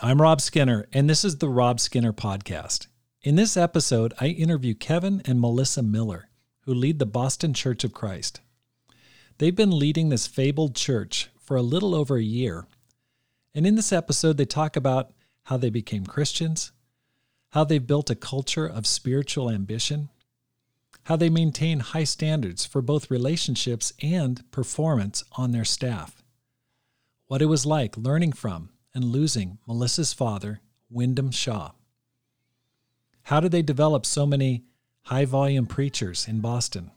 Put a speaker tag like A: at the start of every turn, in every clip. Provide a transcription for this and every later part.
A: I'm Rob Skinner, and this is the Rob Skinner Podcast. In this episode, I interview Kevin and Melissa Miller, who lead the Boston Church of Christ. They've been leading this fabled church for a little over a year. And in this episode, they talk about how they became Christians, how they've built a culture of spiritual ambition, how they maintain high standards for both relationships and performance on their staff, what it was like learning from and losing Melissa's father, Wyndham Shaw. How did they develop so many high volume preachers in Boston?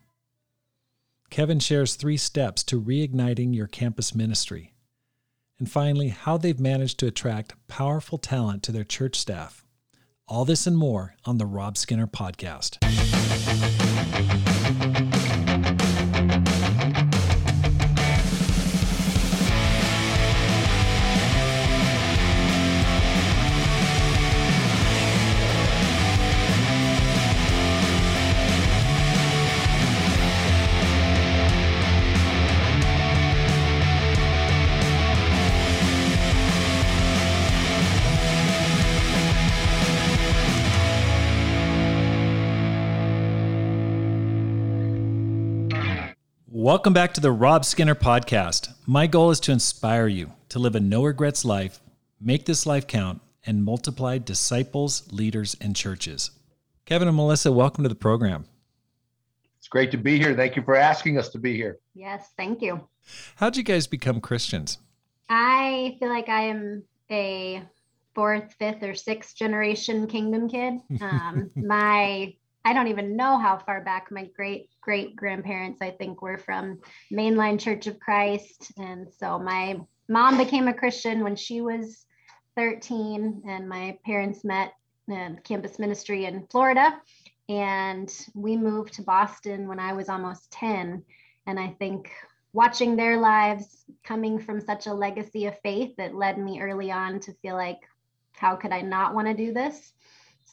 A: Kevin shares three steps to reigniting your campus ministry. And finally, how they've managed to attract powerful talent to their church staff. All this and more on the Rob Skinner Podcast. Welcome back to the Rob Skinner podcast. My goal is to inspire you to live a no regrets life, make this life count, and multiply disciples, leaders, and churches. Kevin and Melissa, welcome to the program.
B: It's great to be here. Thank you for asking us to be here.
C: Yes, thank you.
A: How'd you guys become Christians?
C: I feel like I am a fourth, fifth, or sixth generation kingdom kid. Um, my I don't even know how far back my great great grandparents, I think, were from Mainline Church of Christ. And so my mom became a Christian when she was 13, and my parents met in campus ministry in Florida. And we moved to Boston when I was almost 10. And I think watching their lives coming from such a legacy of faith that led me early on to feel like, how could I not want to do this?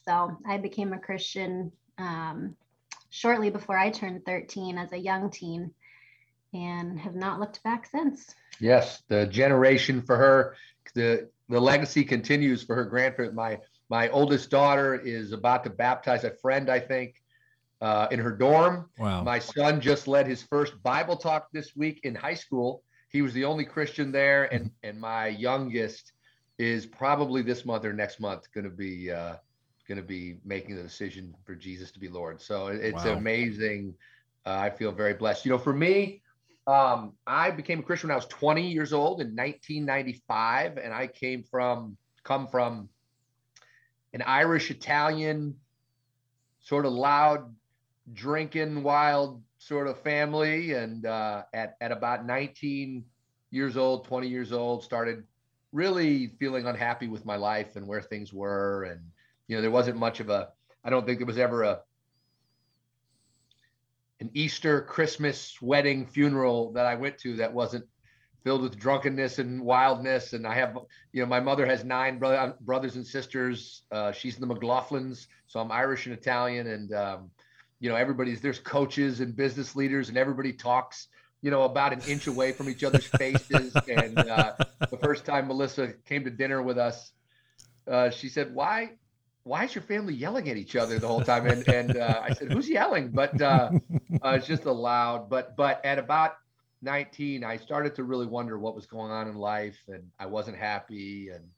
C: So I became a Christian um, shortly before I turned 13 as a young teen and have not looked back since.
B: Yes, the generation for her, the the legacy continues for her grandparent. My my oldest daughter is about to baptize a friend, I think, uh, in her dorm.
A: Wow.
B: My son just led his first Bible talk this week in high school. He was the only Christian there, and and my youngest is probably this month or next month going to be uh, going to be making the decision for Jesus to be Lord. So it's wow. amazing. Uh, I feel very blessed. You know, for me, um, I became a Christian when I was 20 years old in 1995, and I came from come from an Irish Italian sort of loud drinking wild sort of family and uh, at, at about 19 years old 20 years old started really feeling unhappy with my life and where things were and you know, there wasn't much of a, I don't think there was ever a, an Easter, Christmas, wedding, funeral that I went to that wasn't filled with drunkenness and wildness. And I have, you know, my mother has nine brother, brothers and sisters. Uh, she's in the McLaughlins, so I'm Irish and Italian. And um, you know, everybody's there's coaches and business leaders, and everybody talks, you know, about an inch away from each other's faces. and uh, the first time Melissa came to dinner with us, uh, she said, "Why why is your family yelling at each other the whole time? And and uh, I said, who's yelling? But uh, uh, it's just a loud. But but at about 19, I started to really wonder what was going on in life, and I wasn't happy. And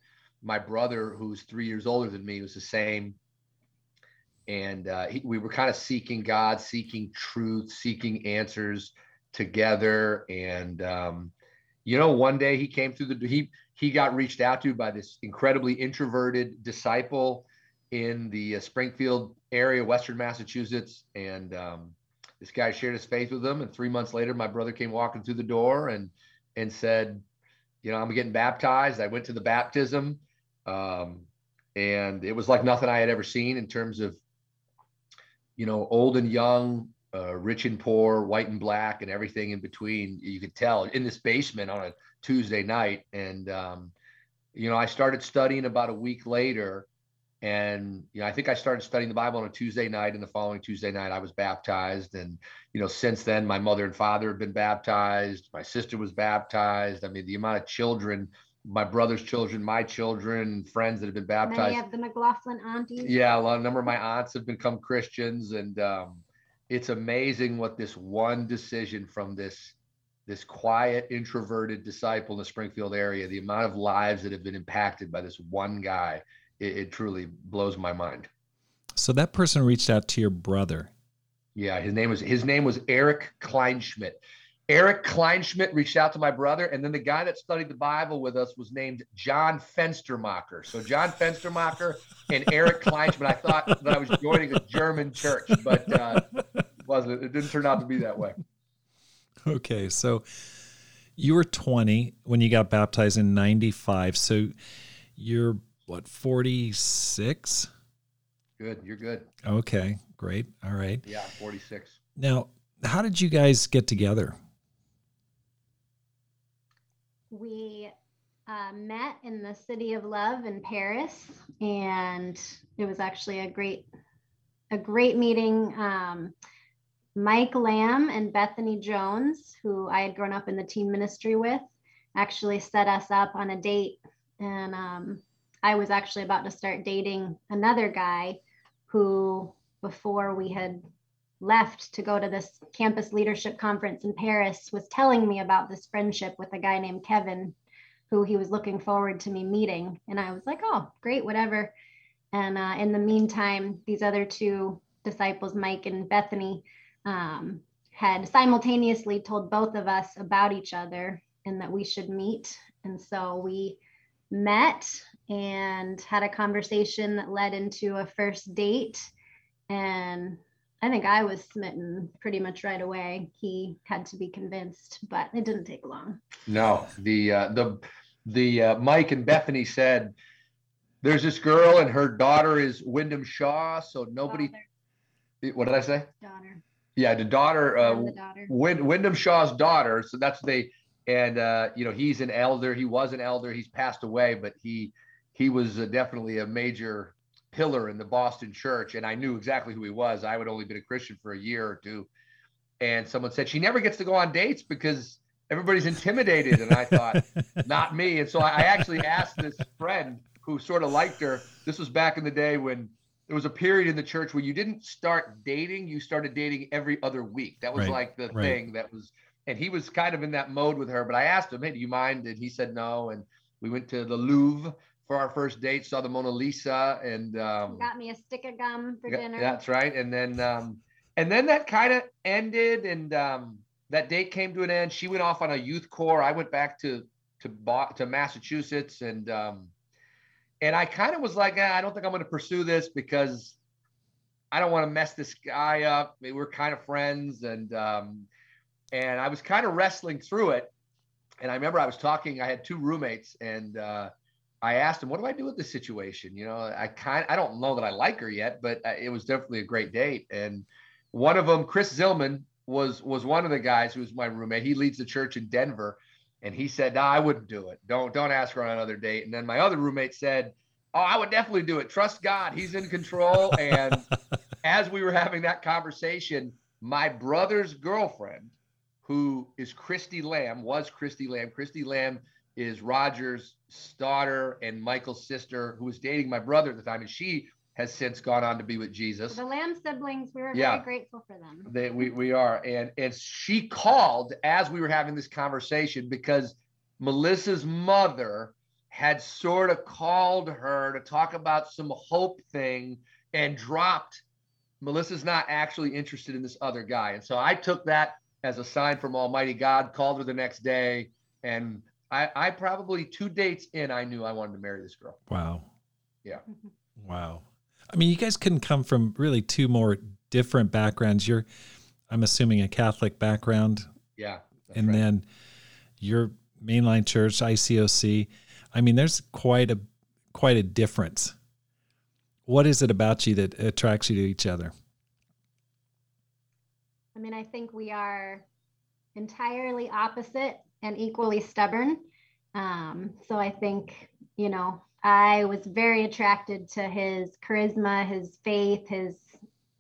B: my brother, who's three years older than me, was the same. And uh, he, we were kind of seeking God, seeking truth, seeking answers together. And um, you know, one day he came through the he he got reached out to by this incredibly introverted disciple in the uh, Springfield area, Western Massachusetts, and um, this guy shared his faith with them. And three months later, my brother came walking through the door and and said, "You know, I'm getting baptized." I went to the baptism, um, and it was like nothing I had ever seen in terms of, you know, old and young, uh, rich and poor, white and black, and everything in between. You could tell in this basement on a Tuesday night, and um, you know, I started studying about a week later and you know i think i started studying the bible on a tuesday night and the following tuesday night i was baptized and you know since then my mother and father have been baptized my sister was baptized i mean the amount of children my brother's children, my children, friends that have been baptized.
C: Many of the McLaughlin aunties.
B: Yeah, a, lot, a number of my aunts have become Christians, and um, it's amazing what this one decision from this this quiet, introverted disciple in the Springfield area, the amount of lives that have been impacted by this one guy, it, it truly blows my mind.
A: So that person reached out to your brother.
B: Yeah, his name was his name was Eric Kleinschmidt. Eric Kleinschmidt reached out to my brother, and then the guy that studied the Bible with us was named John Fenstermacher. So John Fenstermacher and Eric Kleinschmidt. I thought that I was joining a German church, but uh, wasn't. It didn't turn out to be that way.
A: Okay, so you were 20 when you got baptized in 95. So you're what, 46?
B: Good, you're good.
A: Okay, great. All right.
B: Yeah, 46.
A: Now, how did you guys get together?
C: We uh, met in the City of Love in Paris, and it was actually a great, a great meeting. Um, Mike Lamb and Bethany Jones, who I had grown up in the teen ministry with, actually set us up on a date. And um, I was actually about to start dating another guy who, before we had left to go to this campus leadership conference in Paris, was telling me about this friendship with a guy named Kevin, who he was looking forward to me meeting. And I was like, oh, great, whatever. And uh, in the meantime, these other two disciples, Mike and Bethany, um, had simultaneously told both of us about each other and that we should meet. And so we met and had a conversation that led into a first date. And I think I was smitten pretty much right away. He had to be convinced, but it didn't take long.
B: No, the uh, the the uh, Mike and Bethany said there's this girl and her daughter is Wyndham Shaw, so nobody.
C: Daughter.
B: What did I say?
C: Daughter.
B: Yeah, the daughter, uh,
C: the daughter.
B: Wynd- Wyndham Shaw's daughter. So that's they, and uh, you know he's an elder. He was an elder. He's passed away, but he he was uh, definitely a major pillar in the Boston church, and I knew exactly who he was. I would only been a Christian for a year or two, and someone said she never gets to go on dates because everybody's intimidated, and I thought not me. And so I actually asked this friend who sort of liked her. This was back in the day when there was a period in the church where you didn't start dating, you started dating every other week. That was
A: Right,
B: like the
A: right.
B: thing that was, and he was kind of in that mode with her. But I asked him, hey, do you mind? And he said no. And we went to the Louvre for our first date, saw the Mona Lisa, and um,
C: Got me a stick of gum for
B: yeah,
C: dinner.
B: That's right. And then um, and then that kind of ended, and um, that date came to an end. She went off on a youth corps. I went back to to Bo- to Massachusetts, and um, and I kind of was like, "Ah, I don't think I'm going to pursue this because I don't want to mess this guy up. I mean, we're kind of friends, and um, and I was kind of wrestling through it. And I remember I was talking. I had two roommates, and uh, I asked him, "What do I do with this situation?" You know, I kind I don't know that I like her yet, but uh, it was definitely a great date. And one of them, Chris Zillman, was was one of the guys who was my roommate. He leads the church in Denver, and he said, "No, I wouldn't do it. Don't don't ask her on another date." And then my other roommate said, "Oh, I would definitely do it. Trust God. He's in control." And as we were having that conversation, my brother's girlfriend, who is Christy Lamb, was Christy Lamb. Christy Lamb is Roger's daughter and Michael's sister, who was dating my brother at the time, and she has since gone on to be with Jesus.
C: The Lamb siblings, we were
B: Yeah.
C: very grateful for them.
B: They, we, we are. And, and she called as we were having this conversation because Melissa's mother had sort of called her to talk about some hope thing and dropped Melissa's not actually interested in this other guy. And so I took that as a sign from Almighty God, called her the next day. And I, I probably two dates in, I knew I wanted to marry this girl.
A: Wow.
B: Yeah. Mm-hmm.
A: Wow. I mean, you guys couldn't come from really two more different backgrounds. You're, I'm assuming, a Catholic background,
B: Yeah.
A: and
B: right.
A: then your mainline church, ICOC. I mean, there's quite a quite a difference. What is it about you that attracts you to each other?
C: I mean, I think we are entirely opposite and equally stubborn. Um, so I think, you know, I was very attracted to his charisma, his faith, his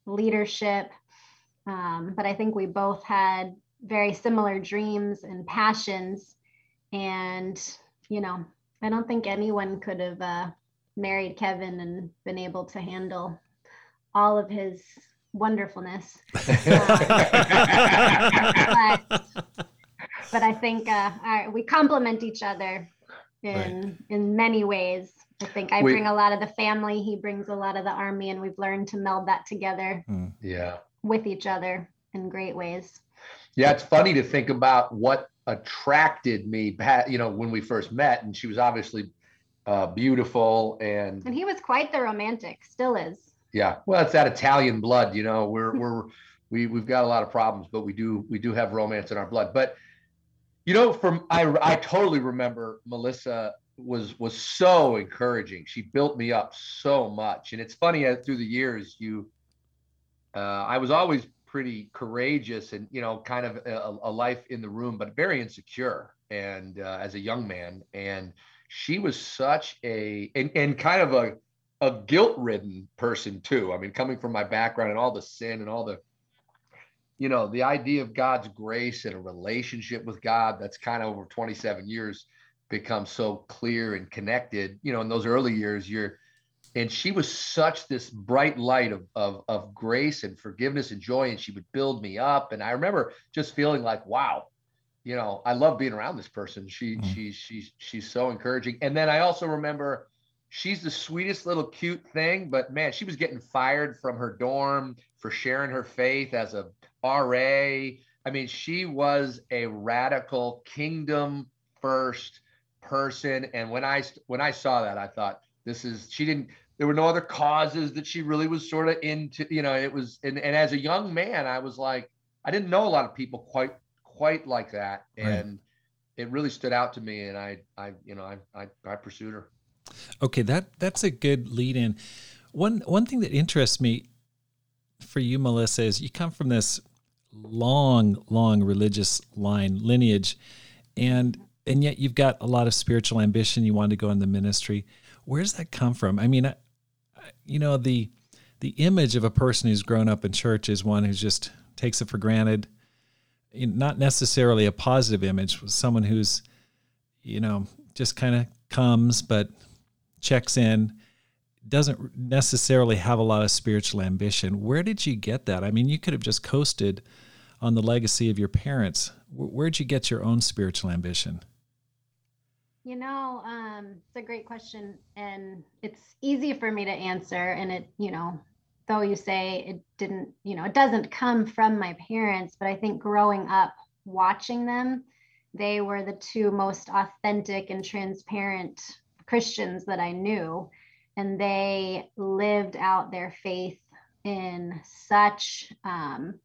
C: leadership. Um, but I think we both had very similar dreams and passions. And, you know, I don't think anyone could have uh, married Kevin and been able to handle all of his wonderfulness. Uh, but, but, I think uh, we complement each other in right. in many ways. I think I we, bring a lot of the family, he brings a lot of the army, and we've learned to meld that together.
B: Hmm. Yeah.
C: With each other in great ways.
B: Yeah, it's funny to think about what attracted me, you know, when we first met, and she was obviously uh, beautiful and
C: and he was quite the romantic, still is.
B: Yeah, well, it's that Italian blood, you know. We're we're we we've got a lot of problems, but we do we do have romance in our blood. But you know, from I I totally remember Melissa was was so encouraging. She built me up so much, and it's funny as uh, through the years you. Uh, I was always pretty courageous and you know kind of a, a life in the room but very insecure and uh, as a young man and she was such a and, and kind of a a guilt ridden person too i mean coming from my background and all the sin and all the you know the idea of god's grace and a relationship with god that's kind of over 27 years become so clear and connected you know in those early years you're and she was such this bright light of, of of grace and forgiveness and joy and she would build me up and i remember just feeling like wow you know i love being around this person she mm. she's she's she's so encouraging and then i also remember she's the sweetest little cute thing but man she was getting fired from her dorm for sharing her faith as a ra i mean she was a radical kingdom first person. And when i when i saw that i thought this is she didn't there were no other causes that she really was sort of into you know it was and, and as a young man i was like i didn't know a lot of people quite quite like that. And right. it really stood out to me. And i i you know i i, I pursued her.
A: Okay. That that's a good lead in one one thing that interests me for you melissa is you come from this long long religious line lineage and and yet you've got a lot of spiritual ambition you want to go in the ministry where does that come from? I mean, you know, the the image of a person who's grown up in church is one who just takes it for granted. Not necessarily a positive image, someone who's, you know, just kind of comes but checks in, doesn't necessarily have a lot of spiritual ambition. Where did you get that? I mean, you could have just coasted on the legacy of your parents. Where'd you get your own spiritual ambition?
C: You know, um, it's a great question, and it's easy for me to answer. And it, you know, though you say it didn't, you know, it doesn't come from my parents, but I think growing up watching them, they were the two most authentic and transparent Christians that I knew. And they lived out their faith in such um,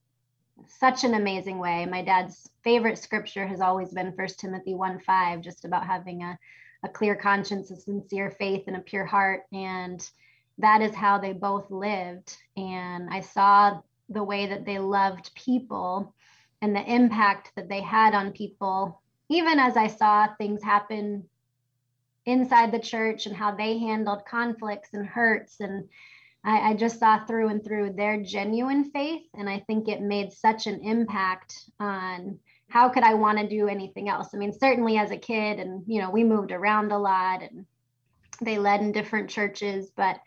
C: such an amazing way. My dad's favorite scripture has always been First Timothy 1 5, just about having a, a clear conscience, a sincere faith, and a pure heart. And that is how they both lived. And I saw the way that they loved people and the impact that they had on people, even as I saw things happen inside the church and how they handled conflicts and hurts and I, I just saw through and through their genuine faith. And I think it made such an impact on how could I want to do anything else? I mean, certainly as a kid, and you know, we moved around a lot and they led in different churches, but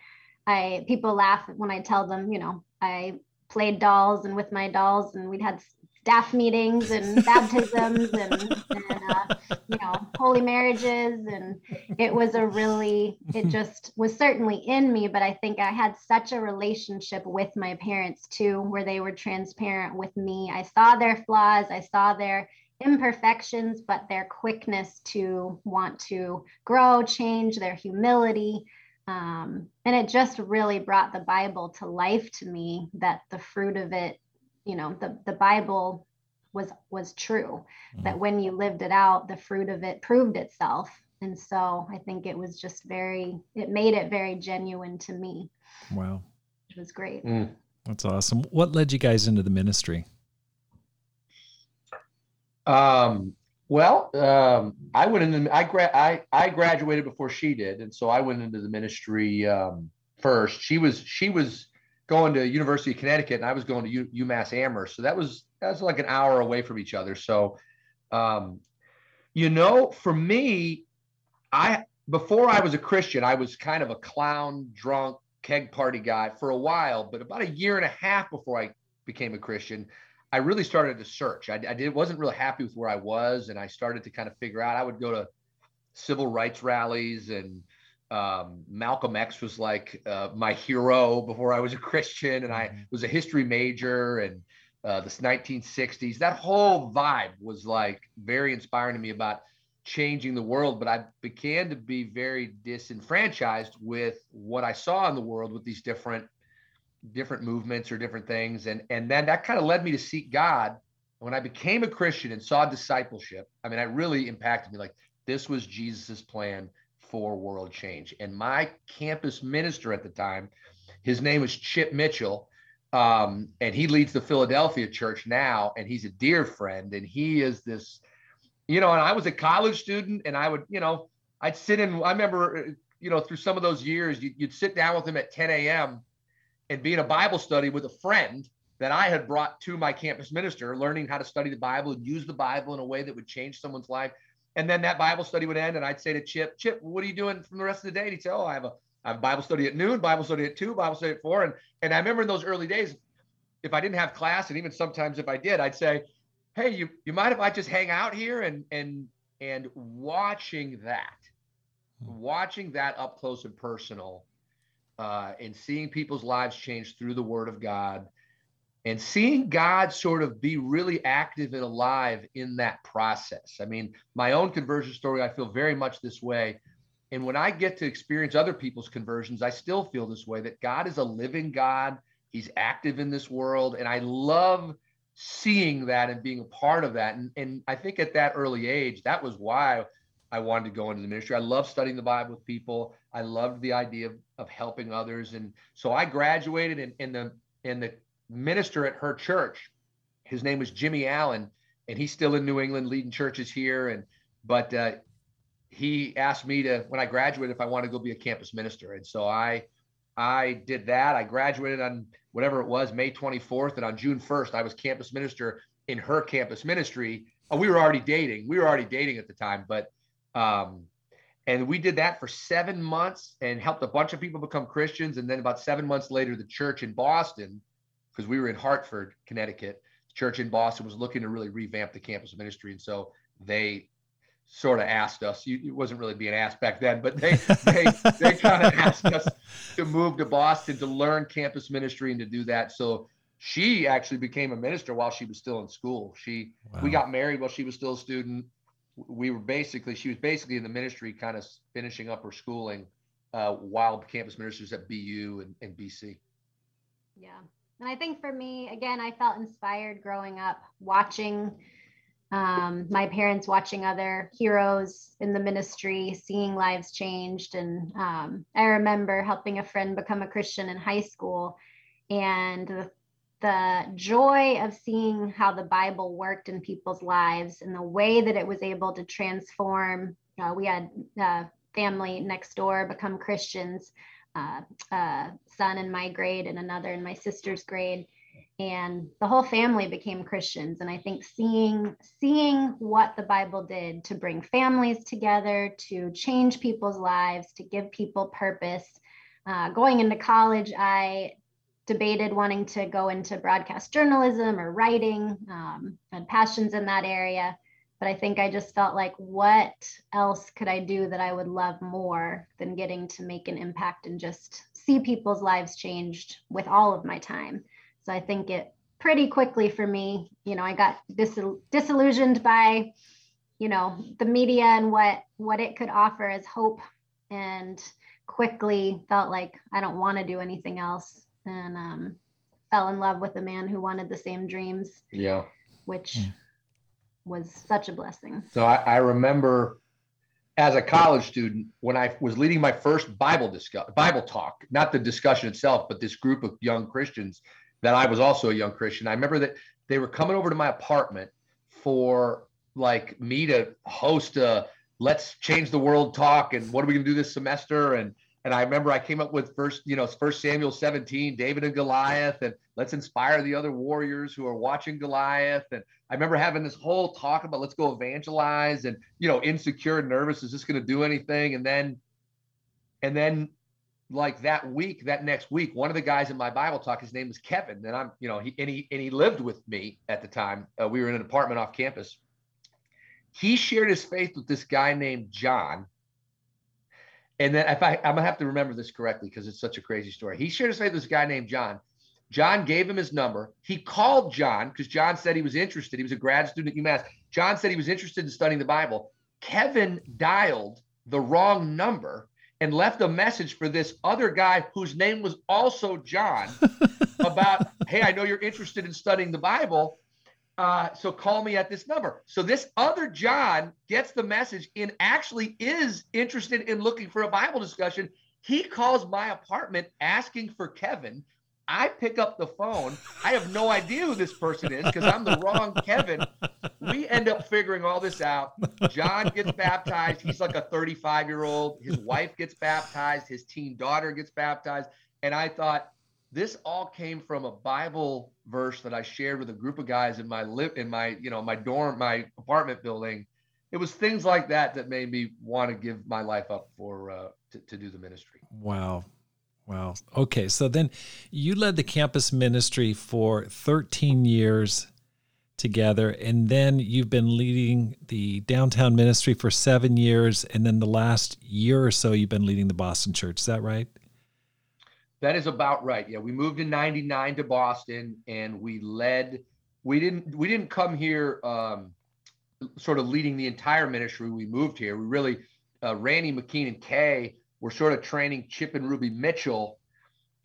C: I people laugh when I tell them, you know, I played dolls and with my dolls and we'd had staff meetings and baptisms and, and uh, you know holy marriages. And it was a really it just was certainly in me but i think i had such a relationship with my parents too where they were transparent with me. I saw their flaws i saw their imperfections but their quickness to want to grow change their humility. Um, and it just really brought the bible to life to me that the fruit of it you know the the bible was was true mm-hmm. that when you lived it out the fruit of it proved itself. And so i think it was just very it made it very genuine to me.
A: Wow.
C: It was great.
A: Mm. that's awesome. What led you guys into the ministry?
B: Um well um i went into i gra- i i graduated before she did. And so i went into the ministry um first. She was she was going to University of Connecticut and I was going to U- UMass Amherst. So that was that was like an hour away from each other. So, um, you know, for me, I before I was a Christian, I was kind of a clown, drunk, keg party guy for a while. But about a year and a half before I became a Christian, I really started to search. I, I did, wasn't really happy with where I was, and I started to kind of figure out. I would go to civil rights rallies, and um, Malcolm X was like uh, my hero before I was a Christian, and I mm-hmm. was a history major, and uh, the 1960s. That whole vibe was like very inspiring to me about changing the world. But I began to be very disenfranchised with what I saw in the world with these different different movements or different things. And and then that kind of led me to seek God. When I became a Christian and saw discipleship, I mean, it really impacted me. Like this was Jesus's plan for world change. And my campus minister at the time, his name was Chip Mitchell. Um, and he leads the Philadelphia church now, and he's a dear friend. And he is this, you know, and I was a college student, and I would, you know, I'd sit in, I remember, you know, through some of those years, you, would sit down with him at 10 a.m and be in a Bible study with a friend that I had brought to my campus minister, learning how to study the Bible and use the Bible in a way that would change someone's life. And then that Bible study would end, and I'd say to Chip, Chip, what are you doing from the rest of the day? And he'd say, Oh, I have a I have Bible study at noon, Bible study at two, Bible study at four. And and I remember in those early days, if I didn't have class, and even sometimes if I did, I'd say, Hey, you you mind if I just hang out here and and and watching that, hmm. watching that up close and personal uh, and seeing people's lives change through the Word of God and seeing God sort of be really active and alive in that process. I mean, my own conversion story, I feel very much this way. And when I get to experience other people's conversions, I still feel this way that God is a living God. He's active in this world. And I love seeing that and being a part of that. And, and I think at that early age, that was why I wanted to go into the ministry. I love studying the Bible with people. I loved the idea of, of helping others. And so I graduated and, and the and the minister at her church, his name was Jimmy Allen, and he's still in New England leading churches here. And but uh, he asked me to when I graduated if I want to go be a campus minister. And so I I did that. I graduated on whatever it was, May 24th, and on June 1st, I was campus minister in her campus ministry. Oh, we were already dating. We were already dating at the time, but um, and we did that for seven months and helped a bunch of people become Christians. And then about seven months later, the church in Boston, because we were in Hartford, Connecticut, the church in Boston was looking to really revamp the campus ministry. And so they sort of asked us, you, it wasn't really being asked back then, but they, they, they kind of asked us to move to Boston to learn campus ministry and to do that. So she actually became a minister while she was still in school. She, wow. we got married while she was still a student we were basically she was basically in the ministry kind of finishing up her schooling uh, while campus ministers at BU and, and BC.
C: Yeah. And I think for me, again, I felt inspired growing up watching um, my parents watching other heroes in the ministry, seeing lives changed. And um, I remember helping a friend become a Christian in high school. And the the joy of seeing how the Bible worked in people's lives and the way that it was able to transform. Uh, we had a family next door become Christians, uh, a son in my grade and another in my sister's grade, and the whole family became Christians. And I think seeing seeing what the Bible did to bring families together, to change people's lives, to give people purpose. Uh, going into college, I debated wanting to go into broadcast journalism or writing, um, had passions in that area. But I think I just felt like, what else could I do that I would love more than getting to make an impact and just see people's lives changed with all of my time? So I think it pretty quickly for me, you know, I got dis- disillusioned by, you know, the media and what what it could offer as hope, and quickly felt like I don't want to do anything else and um, fell in love with a man who wanted the same dreams.
B: Yeah.
C: Which mm. Was such a blessing.
B: So I, I, remember as a college student when I was leading my first Bible discuss Bible talk, not the discussion itself, but this group of young Christians that I was also a young Christian. I remember that they were coming over to my apartment for like me to host a let's change the world talk and what are we going to do this semester and and I remember I came up with first, you know, first Samuel 17, David and Goliath, and let's inspire the other warriors who are watching Goliath. And I remember having this whole talk about let's go evangelize and, you know, insecure, nervous, is this going to do anything? And then, and then like that week, that next week, one of the guys in my Bible talk, his name is Kevin, and I'm, you know, he and he and he lived with me at the time. Uh, we were in an apartment off campus. He shared his faith with this guy named John. And then if I, I'm gonna have to remember this correctly because it's such a crazy story. He shared his faith with this guy named John. John gave him his number. He called John because John said he was interested. He was a grad student at UMass. John said he was interested in studying the Bible. Kevin dialed the wrong number and left a message for this other guy whose name was also John about, hey, I know you're interested in studying the Bible. Uh, so call me at this number. So this other John gets the message and actually is interested in looking for a Bible discussion. He calls my apartment asking for Kevin. I pick up the phone. I have no idea who this person is because I'm the wrong Kevin. We end up figuring all this out. John gets baptized. He's like a 35 year old. His wife gets baptized. His teen daughter gets baptized. And I thought this all came from a Bible verse that I shared with a group of guys in my live in my you know my dorm my apartment building. It was things like that that made me want to give my life up for uh, to, to do the ministry.
A: Wow, Wow. Okay. So then you led the campus ministry for 13 years together. And then you've been leading the downtown ministry for seven years. And then the last year or so, you've been leading the Boston church. Is that right?
B: That is about right. Yeah. We moved in 99 to Boston and we led, we didn't, we didn't come here um, sort of leading the entire ministry. We moved here. We really, uh, Randy McKean and Kay were sort of training Chip and Ruby Mitchell,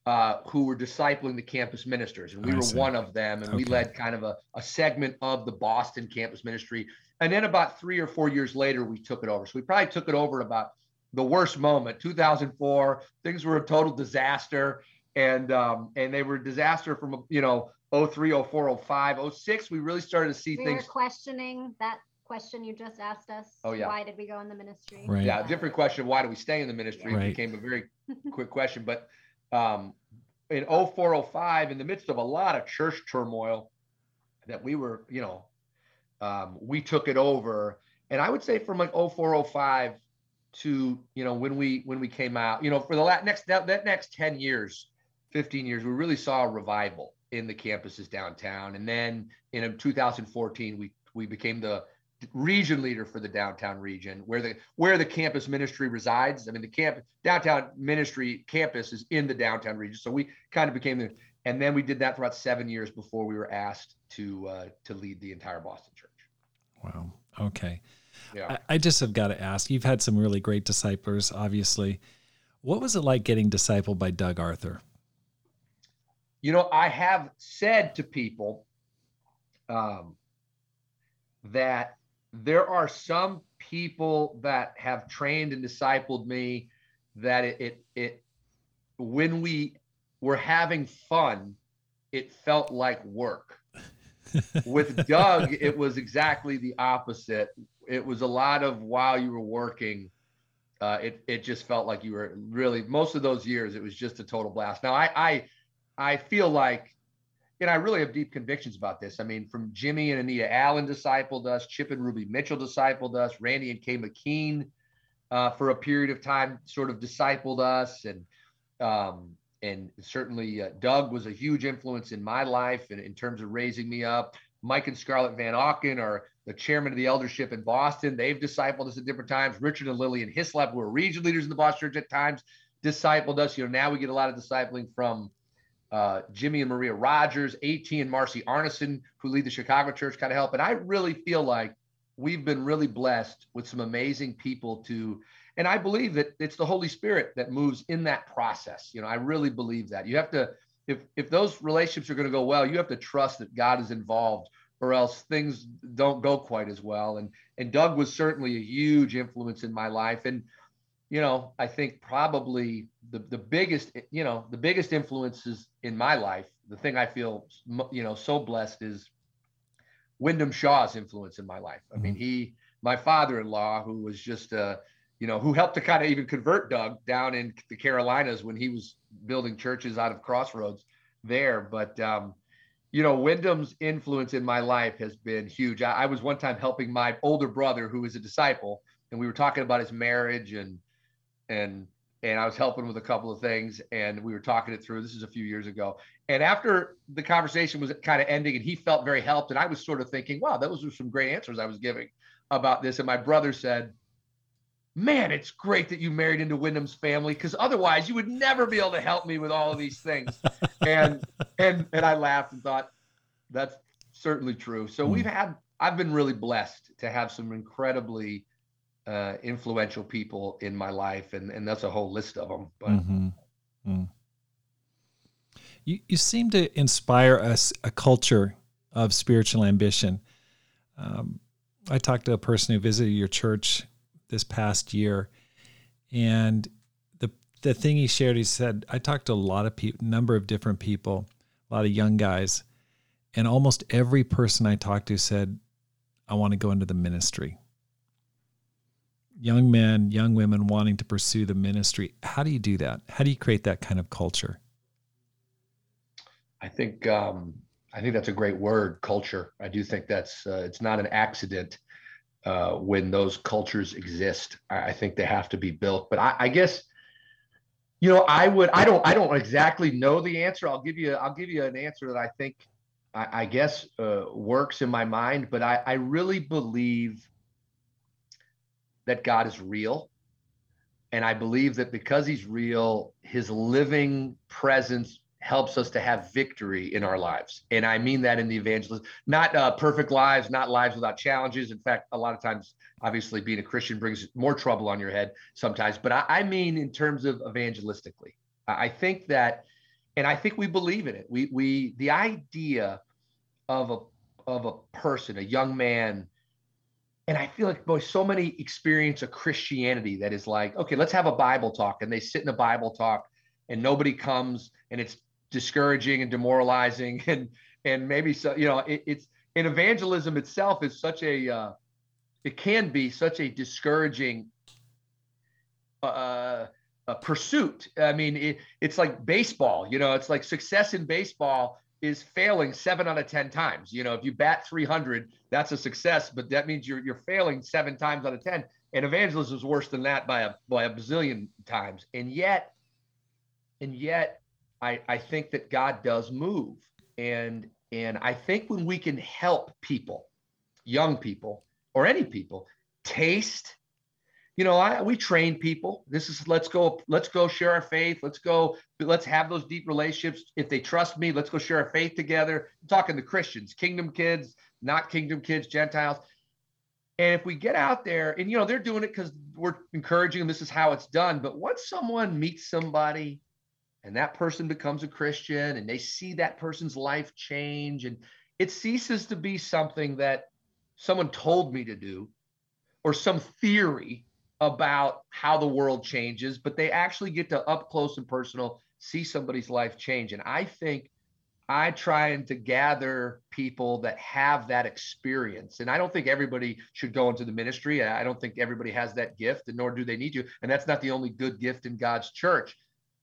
B: uh, who were discipling the campus ministers. And we I were see. one of them. And okay. we led kind of a, a segment of the Boston campus ministry. And then about three or four years later, we took it over. So we probably took it over about the worst moment, 2004. Things were a total disaster. And um, and they were disaster from, you know, 03, 04, 05, 06. We really started to see
C: we
B: things.
C: Were questioning that question you just asked us. Oh yeah. Why did we go in the ministry?
A: Right.
B: Yeah, different question. Why do we stay in the ministry? Right. became a very quick question. But um, in 0405, in the midst of a lot of church turmoil, that we were, you know, um, we took it over. And I would say from like 0405 to, you know, when we when we came out, you know, for the last next that, that next 10 years, 15 years, we really saw a revival in the campuses downtown. And then in 2014, we we became the region leader for the downtown region where the where the campus ministry resides. I mean the camp downtown ministry campus is in the downtown region. So we kind of became the and then we did that for about seven years before we were asked to uh, to lead the entire boston church.
A: Wow. Okay yeah I, I just have got to ask you've had some really great disciples obviously what was it like getting discipled by doug arthur
B: you know i have said to people um, that there are some people that have trained and discipled me that it, it, it when we were having fun, it felt like work. With Doug, it was exactly the opposite. It was a lot of while you were working, uh, it it just felt like you were really most of those years. It was just a total blast. Now I I I feel like and I really have deep convictions about this. I mean, from Jimmy and Anita Allen discipled us, Chip and Ruby Mitchell discipled us, Randy and Kay McKean uh, for a period of time sort of discipled us, and um, and certainly uh, Doug was a huge influence in my life in, in terms of raising me up. Mike and Scarlett Van Auken are the chairman of the eldership in Boston. They've discipled us at different times. Richard and Lillian Hislop, who are region leaders in the Boston Church at times, discipled us. You know, now we get a lot of discipling from uh, Jimmy and Maria Rogers, AT and Marcy Arneson, who lead the Chicago church, kind of help. And I really feel like we've been really blessed with some amazing people to, and I believe that it's the Holy Spirit that moves in that process. You know, I really believe that. You have to, if if those relationships are going to go well, you have to trust that God is involved, or else things don't go quite as well. And and Doug was certainly a huge influence in my life. And you know, I think probably the, the biggest, you know, the biggest influences in my life, the thing I feel, you know, so blessed is Wyndham Shaw's influence in my life. I mean, mm-hmm. he, my father-in-law, who was just a, you know, who helped to kind of even convert Doug down in the Carolinas when he was building churches out of Crossroads there. But um, you know, Wyndham's influence in my life has been huge. I, I was one time helping my older brother who was a disciple, and we were talking about his marriage and and and I was helping with a couple of things and we were talking it through. This is a few years ago. And after the conversation was kind of ending and he felt very helped and I was sort of thinking, wow, those were some great answers I was giving about this. And my brother said, man, it's great that you married into Wyndham's family because otherwise you would never be able to help me with all of these things. and and and I laughed and thought that's certainly true. So we've hmm. had I've been really blessed to have some incredibly uh, influential people in my life, and and that's a whole list of them. But mm-hmm. Mm.
A: you you seem to inspire us a culture of spiritual ambition. Um, I talked to a person who visited your church this past year, and the the thing he shared, he said, I talked to a lot of people, number of different people, a lot of young guys, and almost every person I talked to said, I want to go into the ministry. Young men, young women wanting to pursue the ministry. How do you do that? How do you create that kind of culture?
B: I think um, I think that's a great word, culture. I do think that's uh, it's not an accident uh, when those cultures exist. I, I, think they have to be built. But I, I, guess, you know, I would. I don't. I don't exactly know the answer. I'll give you. I'll give you an answer that I think, I, I guess, uh, works in my mind. But I, I really believe that God is real. And I believe that because he's real, his living presence helps us to have victory in our lives. And I mean that in the evangelism, not uh, perfect lives, not lives without challenges. In fact, a lot of times, obviously, being a Christian brings more trouble on your head sometimes. But I, I mean, in terms of evangelistically, I think that, and I think we believe in it. We we the idea of a of a person, a young man, and I feel like boy, so many experience a Christianity that is like, okay, let's have a Bible talk, and they sit in a Bible talk, and nobody comes, and it's discouraging and demoralizing and and maybe so you know it, it's in evangelism itself is such a uh, it can be such a discouraging uh, a pursuit. I mean it, it's like baseball you know it's like success in baseball is failing seven out of ten times. You know if you bat 300 that's a success but that means you're you're failing seven times out of ten. And evangelism is worse than that by a by a bazillion times. And yet and yet I, I think that God does move. And and I think when we can help people, young people or any people, taste, you know, I, we train people. This is let's go, let's go share our faith. Let's go, let's have those deep relationships. If they trust me, let's go share our faith together. I'm talking to Christians, kingdom kids, not kingdom kids, Gentiles. And if we get out there and you know they're doing it because we're encouraging them, this is how it's done. But once someone meets somebody and that person becomes a Christian and they see that person's life change and it ceases to be something that someone told me to do or some theory about how the world changes, but they actually get to up close and personal see somebody's life change. And I think I try and to gather people that have that experience. And I don't think everybody should go into the ministry. I don't think everybody has that gift, and nor do they need to. And that's not the only good gift in God's church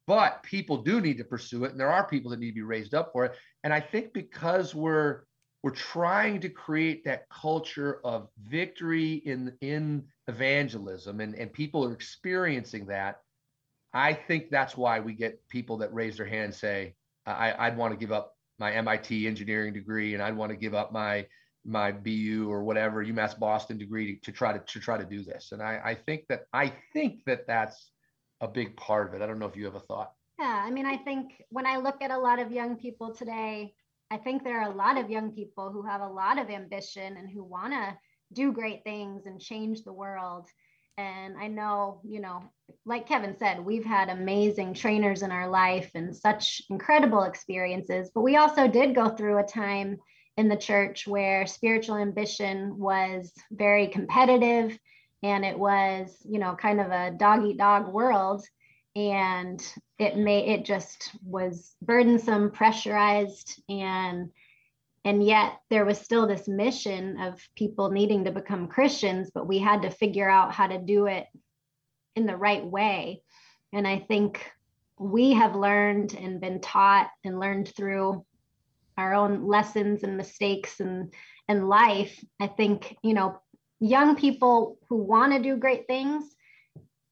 B: but people do need to pursue it and there are people that need to be raised up for it. And i think because we're we're trying to create that culture of victory in in evangelism and and people are experiencing that i think that's why we get people that raise their hand and say I, i'd want to give up my mit engineering degree and i'd want to give up my my bu or whatever umass boston degree to, to try to to try to do this. And i i think that i think that that's a big part of it. I don't know if you have a thought.
C: Yeah, I mean, I think when I look at a lot of young people today, I think there are a lot of young people who have a lot of ambition and who want to do great things and change the world. And I know, you know, like Kevin said, we've had amazing trainers in our life and such incredible experiences, but we also did go through a time in the church where spiritual ambition was very competitive and it was you know kind of a dog eat dog world and it may it just was burdensome pressurized and and yet there was still this mission of people needing to become christians but we had to figure out how to do it in the right way. And I think we have learned and been taught and learned through our own lessons and mistakes and and life. I think, you know, young people who want to do great things,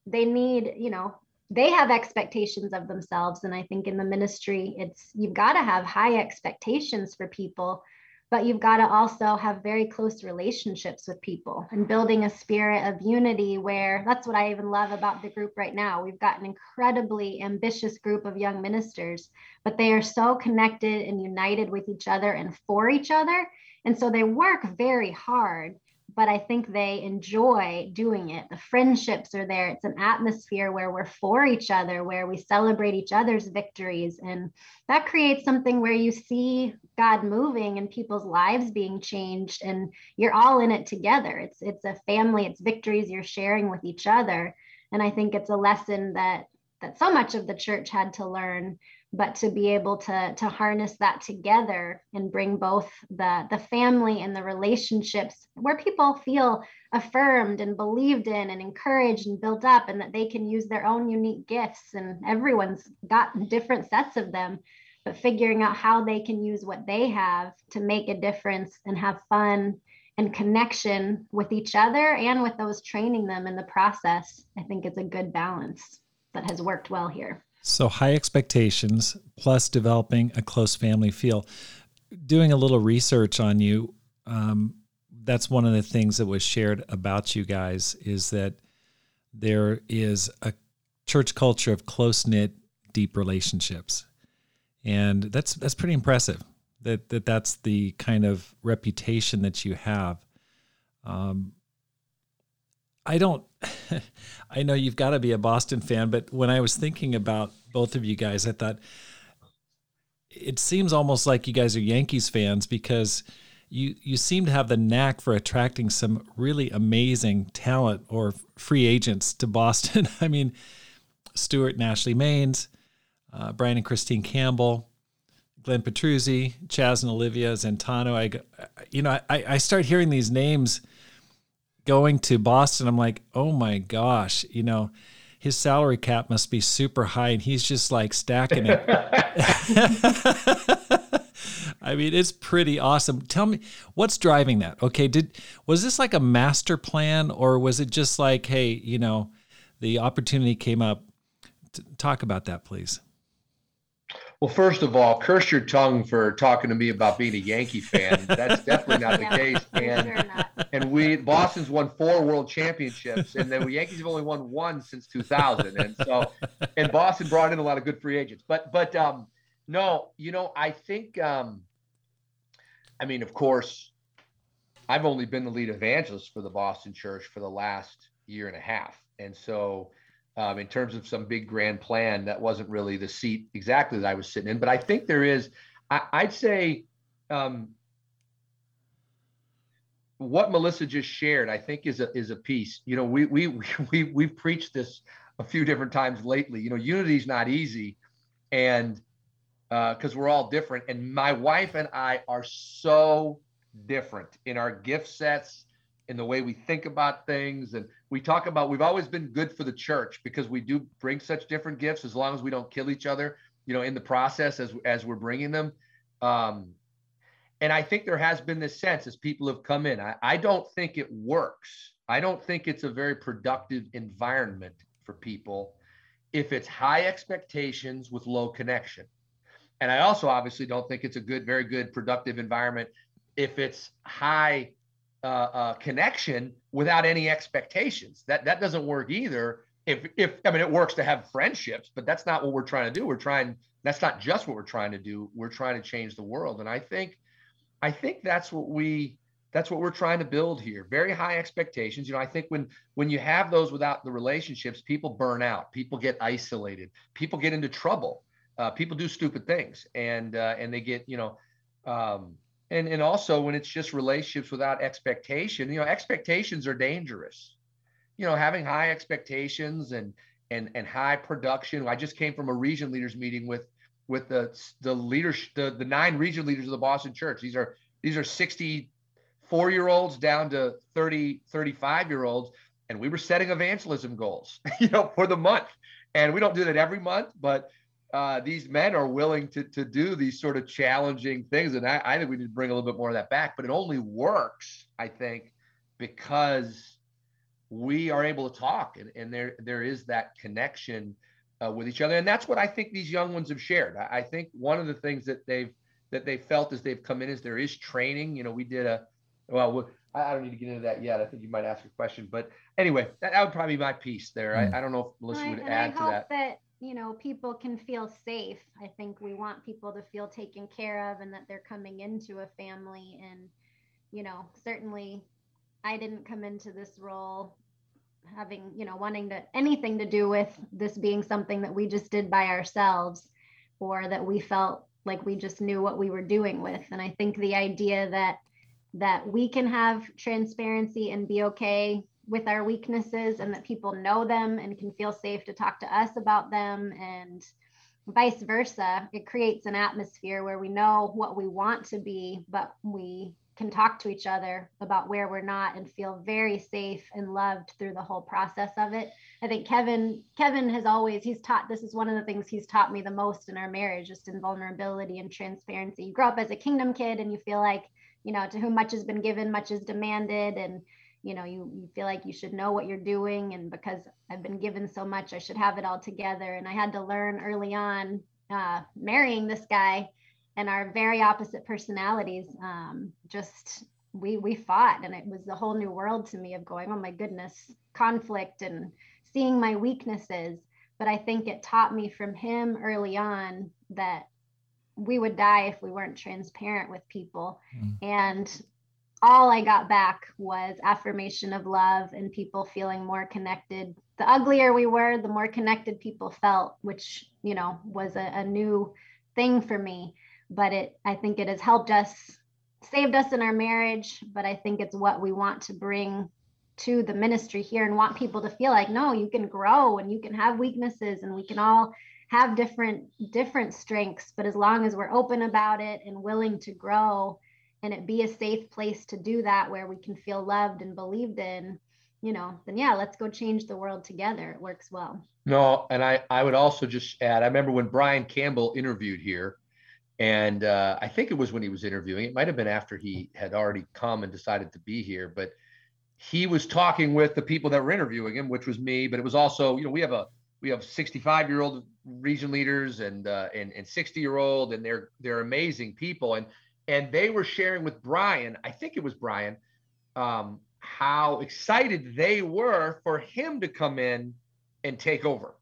C: they need, you know, they have expectations of themselves and i think in the ministry it's you've got to have high expectations for people but you've got to also have very close relationships with people and building a spirit of unity where that's what I even love about the group right now. We've got an incredibly ambitious group of young ministers, but they are so connected and united with each other and for each other. And so they work very hard but I think they enjoy doing it. The friendships are there. It's an atmosphere where we're for each other, where we celebrate each other's victories. And that creates something where you see God moving and people's lives being changed and you're all in it together. It's it's a family, it's victories you're sharing with each other. And I think it's a lesson that that so much of the church had to learn but to be able to to harness that together and bring both the the family and the relationships where people feel affirmed and believed in and encouraged and built up and that they can use their own unique gifts and everyone's got different sets of them but figuring out how they can use what they have to make a difference and have fun and connection with each other and with those training them in the process i think it's a good balance that has worked well here
A: so high expectations plus developing a close family feel. Doing a little research on you, um, that's one of the things that was shared about you guys is that there is a church culture of close knit, deep relationships, and that's that's pretty impressive. That that that's the kind of reputation that you have. Um, I don't. I know you've got to be a Boston fan, but when I was thinking about both of you guys, I thought it seems almost like you guys are Yankees fans because you you seem to have the knack for attracting some really amazing talent or free agents to Boston. I mean, Stuart and Ashley Maines, uh, Brian and Christine Campbell, Glenn Petruzzi, Chaz and Olivia Zentano. I, you know, I, I start hearing these names going to Boston, I'm like, oh my gosh, you know, his salary cap must be super high and he's just like stacking it. I mean, it's pretty awesome. Tell me what's driving that? Okay, did was this like a master plan or was it just like, hey, you know, the opportunity came up? talk about that, please.
B: Well, first of all, curse your tongue for talking to me about being a Yankee fan. That's definitely not the case. And and we Boston's won four World Championships, and the Yankees have only won one since 2000. And so, and Boston brought in a lot of good free agents. But but um, no, you know, I think um, I mean, of course, I've only been the lead evangelist for the Boston Church for the last year and a half, and so um, in terms of some big grand plan. That wasn't really the seat exactly that I was sitting in, but I think there is. I, would say um, what Melissa just shared. I think is a is a piece. You know, we we we we've preached this a few different times lately. You know, unity is not easy, and because uh, we're all different. And my wife and I are so different in our gift sets, in the way we think about things, and we talk about we've always been good for the church because we do bring such different gifts as long as we don't kill each other you know in the process as as we're bringing them. Um and i think there has been this sense as people have come in. I, I don't think it works. I don't think it's a very productive environment for people if it's high expectations with low connection. And i also obviously don't think it's a good very good productive environment if it's high uh, uh, connection without any expectations. That that doesn't work either. If if I mean it works to have friendships, but that's not what we're trying to do. We're trying. That's not just what we're trying to do. We're trying to change the world, and I think, I think that's what we that's what we're trying to build here. Very high expectations. You know, I think when when you have those without the relationships, people burn out. People get isolated. People get into trouble. Uh, people do stupid things, and uh, and they get you know. Um, and and also when it's just relationships without expectation you know expectations are dangerous. You know having high expectations and and and high production. I just came from a region leaders meeting with with the the leaders the, the nine region leaders of the boston church. These are these are 64 year olds down to 30 35 year olds and we were setting evangelism goals, you know, for the month. And we don't do that every month, but uh, these men are willing to to do these sort of challenging things, and I, I think we need to bring a little bit more of that back. But it only works, I think, because we are able to talk, and, and there there is that connection uh, with each other, and that's what I think these young ones have shared. I, I think one of the things that they've that they felt as they've come in is there is training. You know, we did a well, I don't need to get into that yet. I think you might ask a question, but anyway, that, that would probably be my piece there. Mm. I, I, don't know if Melissa would add to that.
C: that. You know, people can feel safe. I think we want people to feel taken care of and that they're coming into a family. And, you know, certainly I didn't come into this role having, you know, wanting to anything to do with this being something that we just did by ourselves or that we felt like we just knew what we were doing with. And I think the idea that that we can have transparency and be okay with our weaknesses and that people know them and can feel safe to talk to us about them and vice versa. It creates an atmosphere where we know what we want to be but we can talk to each other about where we're not and feel very safe and loved through the whole process of it. I think kevin kevin has always he's taught this is one of the things he's taught me the most in our marriage just in vulnerability and transparency. You grow up as a kingdom kid and you feel like you know to whom much has been given much is demanded and you know you, you feel like you should know what you're doing and because i've been given so much i should have it all together and i had to learn early on uh, marrying this guy and our very opposite personalities um, just we we fought and it was a whole new world to me of going oh my goodness conflict and seeing my weaknesses but i think it taught me from him early on that we would die if we weren't transparent with people. Mm. And all I got back was affirmation of love and people feeling more connected. The uglier we were, the more connected people felt, which, you know, was a, a new thing for me. But it, I think it has helped us, saved us in our marriage. But I think it's what we want to bring to the ministry here and want people to feel like, no, you can grow and you can have weaknesses and we can all have different different strengths but as long as we're open about it and willing to grow and it be a safe place to do that where we can feel loved and believed in you know then yeah let's go change the world together. It works well.
B: No and i i would also just add i remember when brian campbell interviewed here and uh, i think it was when he was interviewing it might have been after he had already come and decided to be here but he was talking with the people that were interviewing him which was me but it was also you know we have a we have 65 year old region leaders and uh, and and 60 year old and they're they're amazing people and and they were sharing with Brian I think it was Brian um, how excited they were for him to come in and take over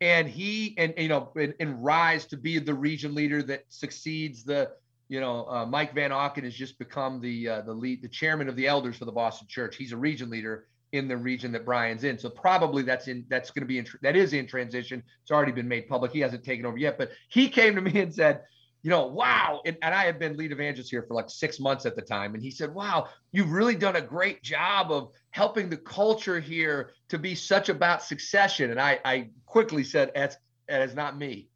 B: and he and you know and, and rise to be the region leader that succeeds the you know uh, Mike Van Auken has just become the uh, the lead the chairman of the elders for the Boston Church he's a region leader in the region that Brian's in. So probably that's in that's going to be in that is in transition. It's already been made public. He hasn't taken over yet, but he came to me and said, you know, wow. And, and I had been lead evangelist here for like six months at the time. And he said, wow, you've really done a great job of helping the culture here to be such about succession. And I, I quickly said, that's, that is not me.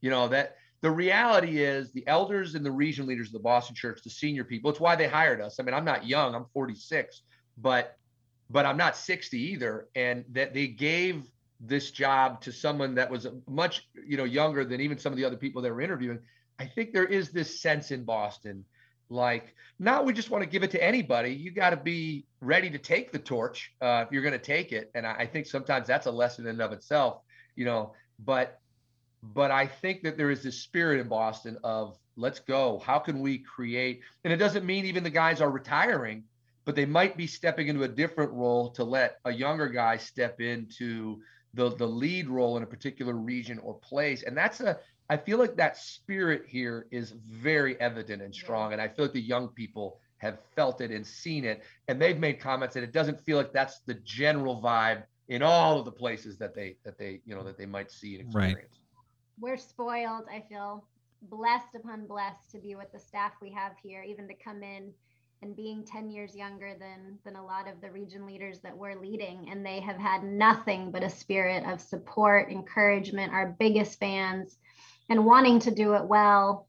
B: You know, that the reality is the elders and the region leaders of the Boston church, the senior people, it's why they hired us. I mean, I'm not young, I'm 46, but but I'm not 60 either. And that they gave this job to someone that was much, you know, younger than even some of the other people that were interviewing. I think there is this sense in Boston, like, now we just want to give it to anybody. You got to be ready to take the torch uh, if you're going to take it. And I, I think sometimes that's a lesson in and of itself, you know. But, but I think that there is this spirit in Boston of let's go. How can we create? And it doesn't mean even the guys are retiring but they might be stepping into a different role to let a younger guy step into the the lead role in a particular region or place and that's a i feel like that spirit here is very evident and strong and i feel like the young people have felt it and seen it and they've made comments that it doesn't feel like that's the general vibe in all of the places that they that they you know that they might see and experience. Right.
C: we're spoiled i feel blessed upon blessed to be with the staff we have here even to come in and being 10 years younger than than a lot of the region leaders that we're leading and they have had nothing but a spirit of support encouragement. Our biggest fans and wanting to do it well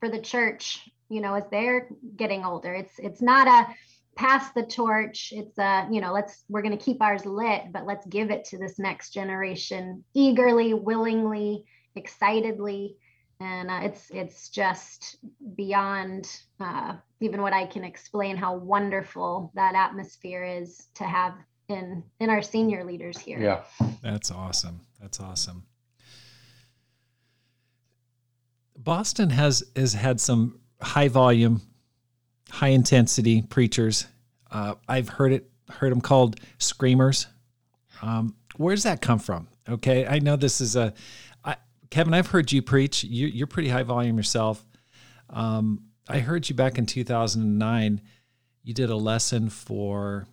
C: for the church you know as they're getting older it's it's not a pass the torch. It's a you know, let's we're going to keep ours lit, but let's give it to this next generation eagerly, willingly, excitedly, and uh, it's it's just beyond uh, even what I can explain how wonderful that atmosphere is to have in in our senior leaders here.
B: Yeah,
A: that's awesome. That's awesome. Boston has has had some high volume, high intensity preachers. Uh, I've heard it heard them called screamers. Um, where does that come from? Okay, I know this is a I, Kevin. I've heard you preach. You, you're pretty high volume yourself. Um, I heard you back in 2009. You did a lesson for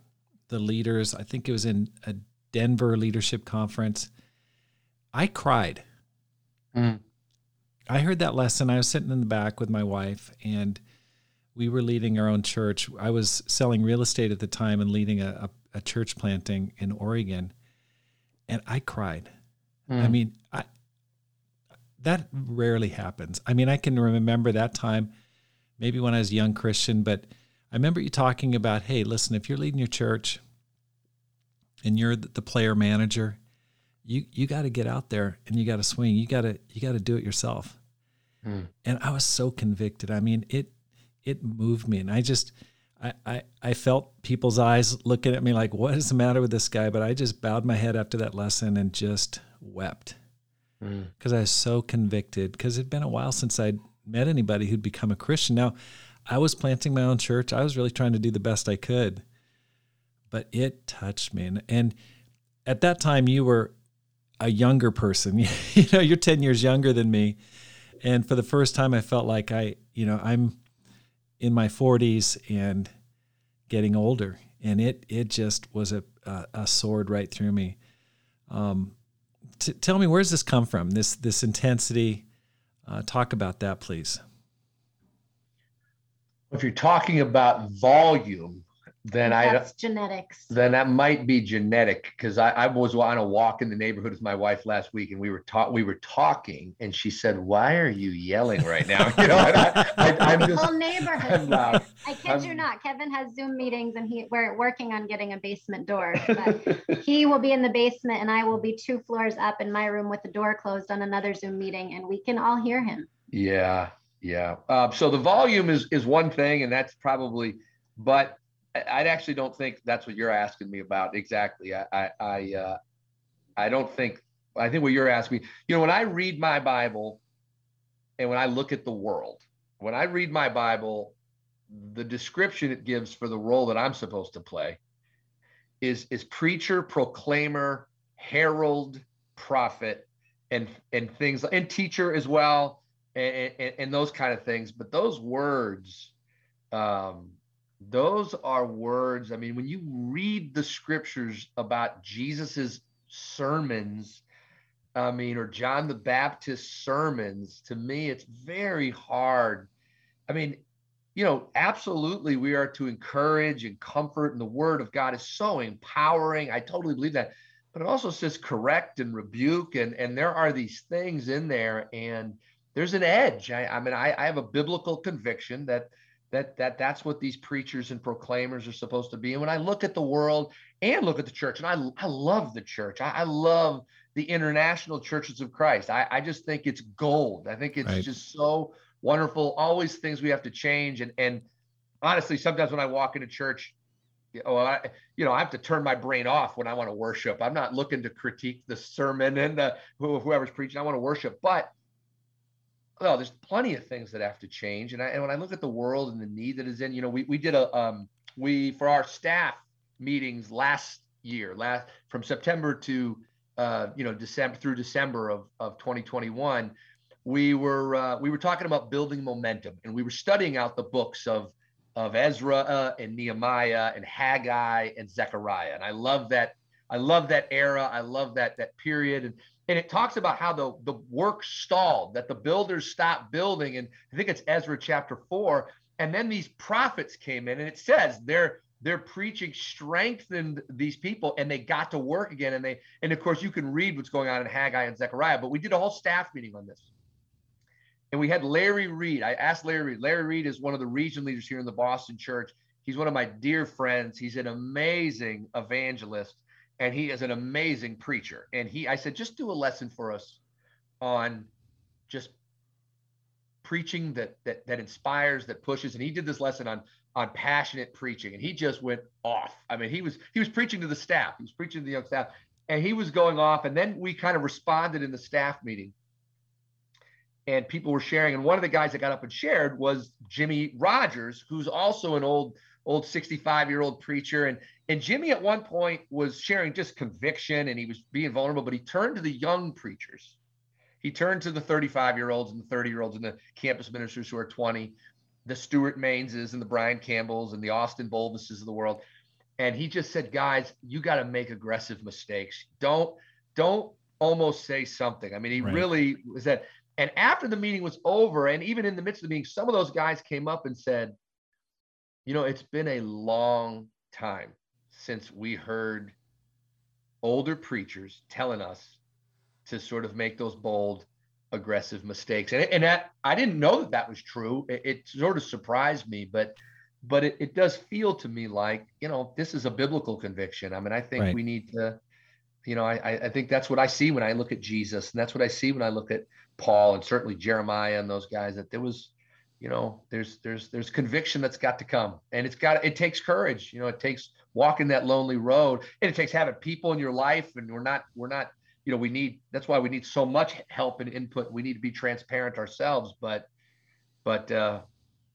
A: the leaders. I think it was in a Denver leadership conference. I cried. Mm. I heard that lesson. I was sitting in the back with my wife, and we were leading our own church. I was selling real estate at the time and leading a, a, a church planting in Oregon, and I cried. Mm. I mean, I that rarely happens. I mean, I can remember that time, maybe when I was a young Christian, but I remember you talking about, hey, listen, if you're leading your church and you're the player manager, you you got to get out there and you got to swing. You got to you got to do it yourself. Mm. And I was so convicted. I mean, it it moved me, and I just I, I I felt people's eyes looking at me like, what is the matter with this guy? But I just bowed my head after that lesson and just wept because mm. I was so convicted. Because it'd been a while since I'd met anybody who'd become a Christian. Now, I was planting my own church. I was really trying to do the best I could, but it touched me. And, and at that time, you were a younger person. you know, you're 10 years younger than me. And for the first time, I felt like I, you know, I'm in my 40s and getting older. And it, it just was a, a, a sword right through me. Um, t- tell me, where's this come from? This, this intensity. Uh, talk about that, please.
B: If you're talking about volume, then I
C: that's I genetics.
B: Then that might be genetic because I, I was on a walk in the neighborhood with my wife last week, and we were taught we were talking, and she said, "Why are you yelling right now?" You know,
C: I, am just whole neighborhood. i I kid I'm, you not. Kevin has Zoom meetings, and he we're working on getting a basement door. But he will be in the basement, and I will be two floors up in my room with the door closed on another Zoom meeting, and we can all hear him.
B: Yeah, yeah. Uh, so the volume is is one thing, and that's probably, but I actually don't think that's what you're asking me about exactly. I I I, uh, I don't think I think what you're asking me. You know, when I read my Bible, and when I look at the world, when I read my Bible, the description it gives for the role that I'm supposed to play is is preacher, proclaimer, herald, prophet, and and things and teacher as well, and, and, and those kind of things. But those words. Um, those are words. I mean, when you read the scriptures about Jesus's sermons, I mean, or John the Baptist's sermons, to me, it's very hard. I mean, you know, absolutely, we are to encourage and comfort, and the word of God is so empowering. I totally believe that. But it also says correct and rebuke, and and there are these things in there, and there's an edge. I, I mean, I, I have a biblical conviction that that that that's what these preachers and proclaimers are supposed to be. And when I look at the world and look at the church, and I I love the church. I, I love the international churches of Christ. I, I just think it's gold. I think it's right. just so wonderful. Always things we have to change. And and honestly, sometimes when I walk into church, you know, I, you know, I have to turn my brain off when I want to worship. I'm not looking to critique the sermon and uh, the, whoever's preaching. I want to worship, but well, there's plenty of things that have to change. And, I, and when I look at the world and the need that is in, you know, we, we did a, um, we, for our staff meetings last year, last from September to, uh, you know, December through December of, of 2021, we were, uh, we were talking about building momentum and we were studying out the books of, of Ezra and Nehemiah and Haggai and Zechariah. And I love that. I love that era. I love that, that period. And, and it talks about how the, the work stalled, that the builders stopped building. And I think it's Ezra chapter four. And then these prophets came in, and it says they're they're preaching strengthened these people and they got to work again. And they and of course you can read what's going on in Haggai and Zechariah, but we did a whole staff meeting on this. And we had Larry Reed. I asked Larry Reed. Larry Reed is one of the region leaders here in the Boston church. He's one of my dear friends. He's an amazing evangelist and he is an amazing preacher. And he, I said, just do a lesson for us on just preaching that that that inspires, that pushes. And he did this lesson on on passionate preaching, and he just went off. I mean, he was he was preaching to the staff, he was preaching to the young staff, and he was going off. And then we kind of responded in the staff meeting, and people were sharing. And one of the guys that got up and shared was Jimmy Rogers, who's also an old old 65 year old preacher and and Jimmy at one point was sharing just conviction and he was being vulnerable but he turned to the young preachers he turned to the 35 year olds and the 30 year olds and the campus ministers who are 20 the Stuart Mainses and the Brian Campbells and the Austin Bolduses of the world. And he just said, guys, you got to make aggressive mistakes. Don't, don't almost say something. I mean, he right. really was that. And after the meeting was over, and even in the midst of the meeting, some of those guys came up and said, you know, it's been a long time since we heard older preachers telling us to sort of make those bold aggressive mistakes. And, and that, I didn't know that that was true. It, it sort of surprised me, but but it, it does feel to me like, you know, this is a biblical conviction. I mean, I think right. we need to, you know, I, I think that's what I see when I look at Jesus. And that's what I see when I look at Paul and certainly Jeremiah and those guys, that there was, you know, there's there's there's conviction that's got to come. And it's got it takes courage. You know, it takes walking that lonely road and it takes having people in your life. And we're not, we're not you know we need that's why we need so much help and input we need to be transparent ourselves but but uh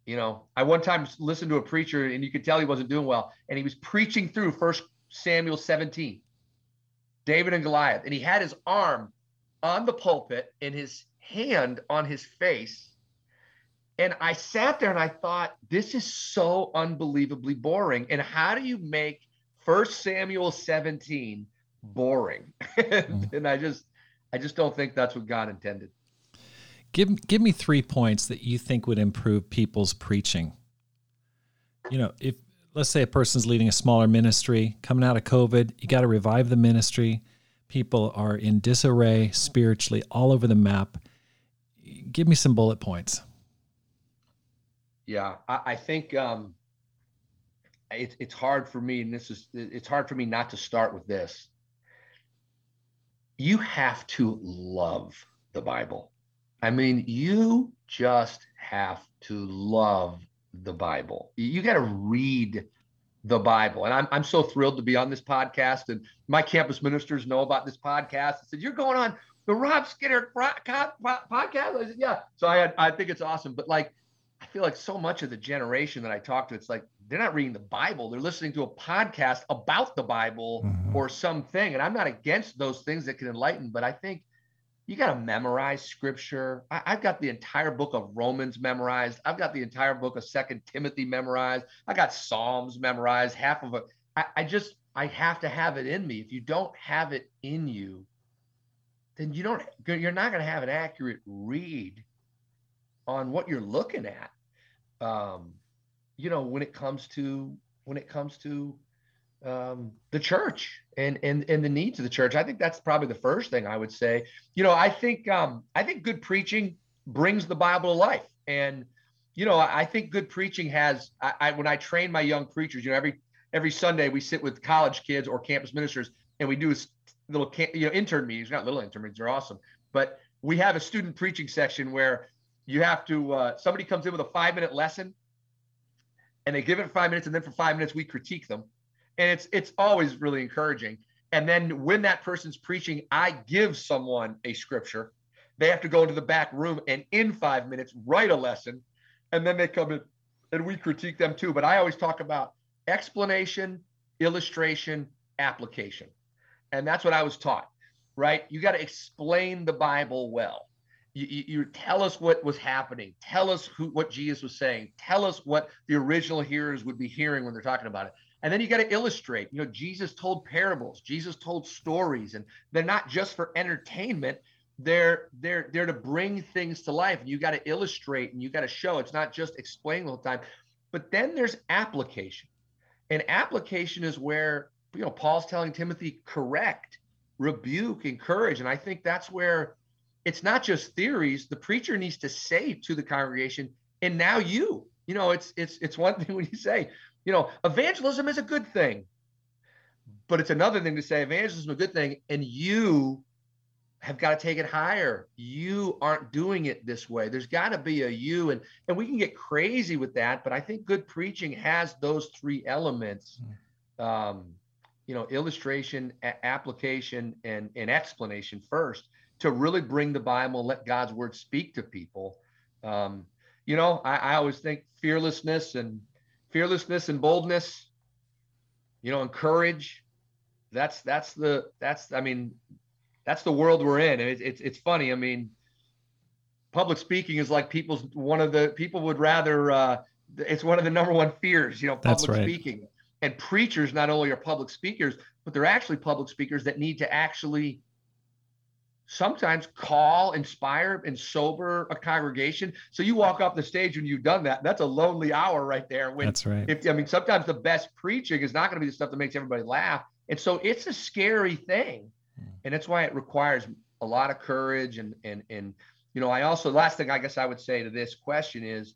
B: you know i one time listened to a preacher and you could tell he wasn't doing well and he was preaching through first samuel 17 david and goliath and he had his arm on the pulpit and his hand on his face and i sat there and i thought this is so unbelievably boring and how do you make first samuel 17 boring. mm-hmm. and I just I just don't think that's what God intended.
A: Give give me three points that you think would improve people's preaching. You know, if let's say a person's leading a smaller ministry, coming out of COVID, you got to revive the ministry. People are in disarray spiritually all over the map. Give me some bullet points.
B: Yeah, I, I think um, it, it's hard for me, and this is it's hard for me not to start with this you have to love the Bible. I mean, you just have to love the Bible. You got to read the Bible. And I'm, I'm so thrilled to be on this podcast. And my campus ministers know about this podcast. I said, You're going on the Rob Skinner podcast? I said, Yeah. So I, had, I think it's awesome. But like, I feel like so much of the generation that I talk to, it's like they're not reading the Bible. They're listening to a podcast about the Bible mm-hmm. or something. And I'm not against those things that can enlighten, but I think you got to memorize scripture. I, have got the entire book of Romans memorized. I've got the entire book of Second Timothy memorized. I got Psalms memorized. Half of it. I, I just I have to have it in me. If you don't have it in you, then you don't. You're not going to have an accurate read on what you're looking at. Um, you know, when it comes to when it comes to um, the church and and and the needs of the church. I think that's probably the first thing I would say. You know, I think um, I think good preaching brings the Bible to life, and you know, I think good preaching has. I, I when I train my young preachers, you know, every every Sunday we sit with college kids or campus ministers, and we do little you know intern meetings. Not little intern meetings; they're awesome. But we have a student preaching section where you have to. Uh, somebody comes in with a five minute lesson and they give it five minutes and then for five minutes we critique them. And it's it's always really encouraging. And then when that person's preaching i give someone a scripture. They have to go into the back room and in five minutes write a lesson and then they come in and we critique them too. But i always talk about explanation illustration application. And that's what i was taught right? You got to explain the bible well you, you, tell us what was happening. Tell us who what jesus was saying. Tell us what the original hearers would be hearing when they're talking about it. And then you got to illustrate you know jesus told parables. Jesus told stories. And they're not just for entertainment. They're they're they're to bring things to life. And you got to illustrate and you got to show. It's not just explain the whole time. But then there's application. And application is where you know paul's telling timothy correct rebuke encourage. And i think that's where it's not just theories. The preacher needs to say to the congregation, and now you, you know, it's it's it's one thing when you say, you know, evangelism is a good thing, but it's another thing to say evangelism is a good thing, and you have got to take it higher. You aren't doing it this way. There's got to be a you, and and we can get crazy with that, but I think good preaching has those three elements. Hmm. Um, you know, illustration, a- application, and and explanation first to really bring the Bible, and let God's word speak to people. Um, you know, I, I always think fearlessness and fearlessness and boldness, you know, and courage. That's that's the that's I mean, that's the world we're in. And it's it's, it's funny. I mean, public speaking is like people's one of the people would rather uh, it's one of the number one fears, you know, public right. speaking. And preachers not only are public speakers, but they're actually public speakers that need to actually sometimes call, inspire, and sober a congregation. So you walk off the stage when you've done that. That's a lonely hour right there.
A: When, that's right.
B: If, I mean, sometimes the best preaching is not going to be the stuff that makes everybody laugh. And so it's a scary thing. Hmm. And that's why it requires a lot of courage. And, and, and, you know, I also, last thing I guess I would say to this question is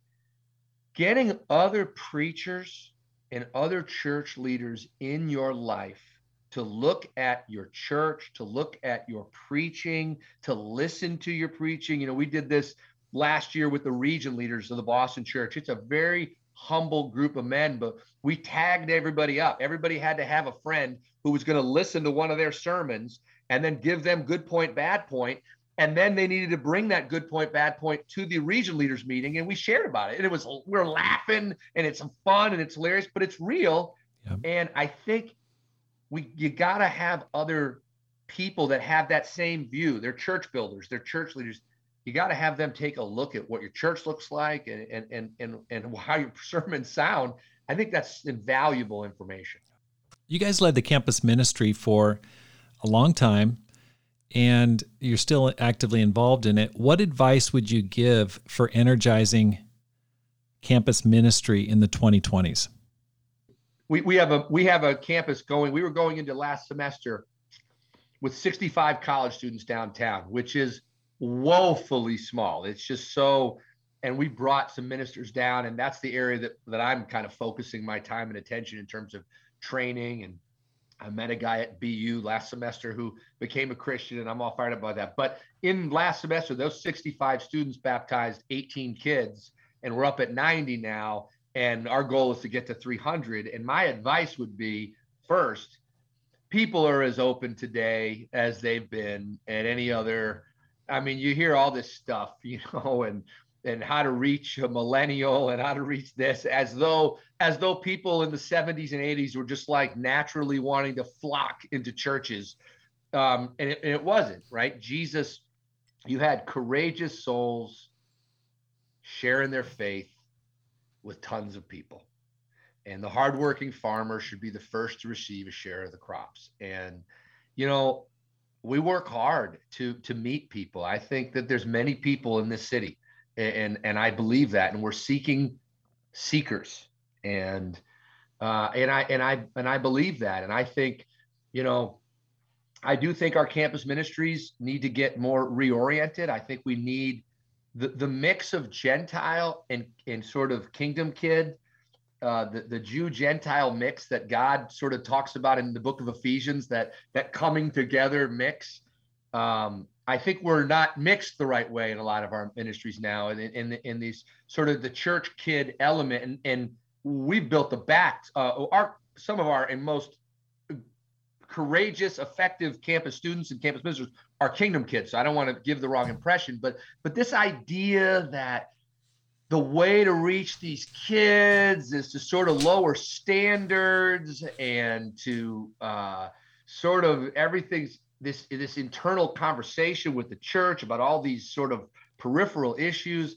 B: getting other preachers and other church leaders in your life to look at your church, to look at your preaching, to listen to your preaching. You know, we did this last year with the region leaders of the Boston church. It's a very humble group of men, but we tagged everybody up. Everybody had to have a friend who was going to listen to one of their sermons and then give them good point, bad point. And then they needed to bring that good point, bad point to the region leaders meeting. And we shared about it. And it was, we're laughing and it's fun and it's hilarious, but it's real. Yep. And I think we you got to have other people that have that same view. They're church builders, they're church leaders. You got to have them take a look at what your church looks like and and and and, and how your sermons sound. I think that's invaluable information.
A: You guys led the campus ministry for a long time and you're still actively involved in it. What advice would you give for energizing campus ministry in the 2020s?
B: We, we have a we have a campus going. We were going into last semester with 65 college students downtown, which is woefully small. It's just so and we brought some ministers down and that's the area that that I'm kind of focusing my time and attention in terms of training and I met a guy at BU last semester who became a Christian and I'm all fired up about that. But in last semester those 65 students baptized 18 kids and we're up at 90 now and our goal is to get to 300 and my advice would be first people are as open today as they've been at any other i mean you hear all this stuff you know and and how to reach a millennial and how to reach this as though as though people in the 70s and 80s were just like naturally wanting to flock into churches. Um, and, it, and it wasn't right? Jesus you had courageous souls sharing their faith with tons of people. And the hardworking farmer should be the first to receive a share of the crops. And, you know, we work hard to to meet people. I think that there's many people in this city, and and I believe that. And we're seeking seekers, and uh, and I and I and I believe that. And I think, you know, I do think our campus ministries need to get more reoriented. I think we need the, the mix of Gentile and, and sort of kingdom kid, uh, the, the Jew Gentile mix that God sort of talks about in the book of Ephesians, that that coming together mix. Um, I think we're not mixed the right way in a lot of our ministries now, and in, in, in these sort of the church kid element, and, and we've built the back. Uh, our some of our and most courageous, effective campus students and campus ministers are kingdom kids. So I don't want to give the wrong impression, but but this idea that the way to reach these kids is to sort of lower standards and to uh, sort of everything's this this internal conversation with the church about all these sort of peripheral issues.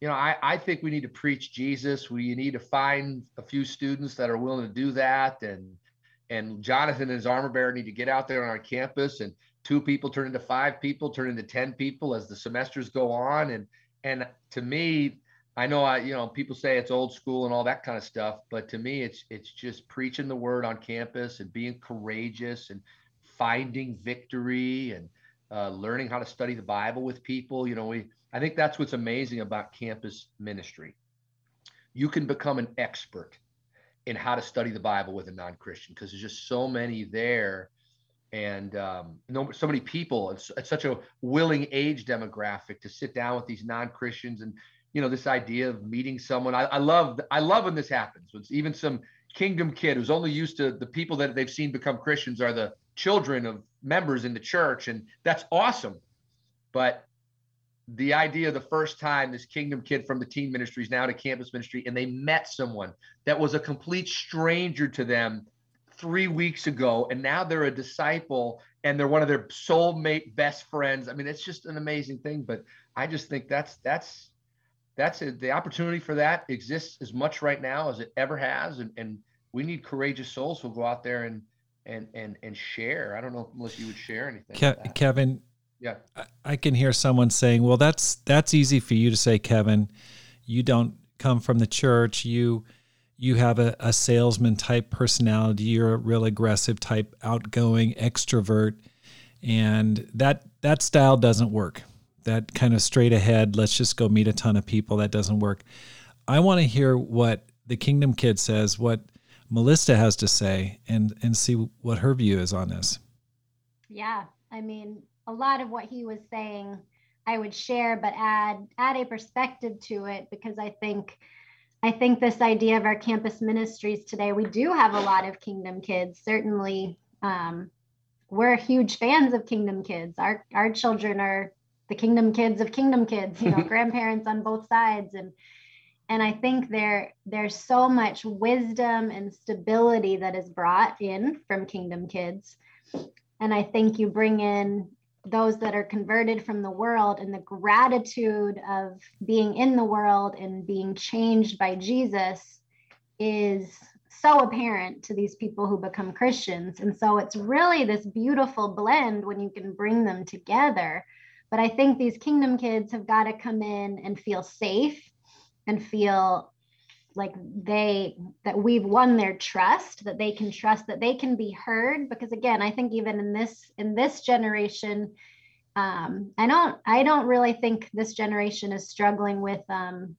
B: You know I, I think we need to preach jesus. We need to find a few students that are willing to do that and and Jonathan and his armor bearer need to get out there on campus and two people turn into five people, turn into 10 people as the semesters go on. And, and to me, I know I, you know, people say it's old school and all that kind of stuff, but to me, it's, it's just preaching the word on campus and being courageous and finding victory and uh, learning how to study the Bible with people. You know, we, I think that's what's amazing about campus ministry. You can become an expert in how to study the Bible with a non-Christian because there's just so many there and um, no, so many people. It's, it's, such a willing age demographic to sit down with these non-Christians, and you know this idea of meeting someone. I, I love I love when this happens. When even some kingdom kid who's only used to the people that they've seen become Christians are the children of members in the church, and that's awesome. But the idea the first time this kingdom kid from the teen ministry is now to campus ministry and they met someone that was a complete stranger to them three weeks ago and now they're a disciple and they're one of their soulmate best friends. I mean it's just an amazing thing but i just think that's that's that's it. the opportunity for that exists as much right now as it ever has and, and we need courageous souls who'll go out there and and and and share. I don't know unless you would share anything
A: Ke- kevin
B: yeah.
A: I can hear someone saying well that's that's easy for you to say kevin. You don't come from the church. You you have a, a salesman type personality. You're a real aggressive type outgoing extrovert. And that that style doesn't work. That kind of straight ahead let's just go meet a ton of people. That doesn't work. I want to hear what the kingdom kid says what melissa has to say and and see what her view is on this.
C: Yeah. I mean a lot of what he was saying i would share but add add a perspective to it because i think I think this idea of our campus ministries today, we do have a lot of Kingdom kids. Certainly, um, we're huge fans of Kingdom kids. Our our children are the Kingdom kids of Kingdom kids. You know, grandparents on both sides, and and I think there there's so much wisdom and stability that is brought in from Kingdom kids, and I think you bring in those that are converted from the world and the gratitude of being in the world and being changed by Jesus is so apparent to these people who become Christians. And so it's really this beautiful blend when you can bring them together. But I think these kingdom kids have got to come in and feel safe and feel like they that we've won their trust that they can trust that they can be heard. Because again i think even in this in this generation um, i don't i don't really think this generation is struggling with um,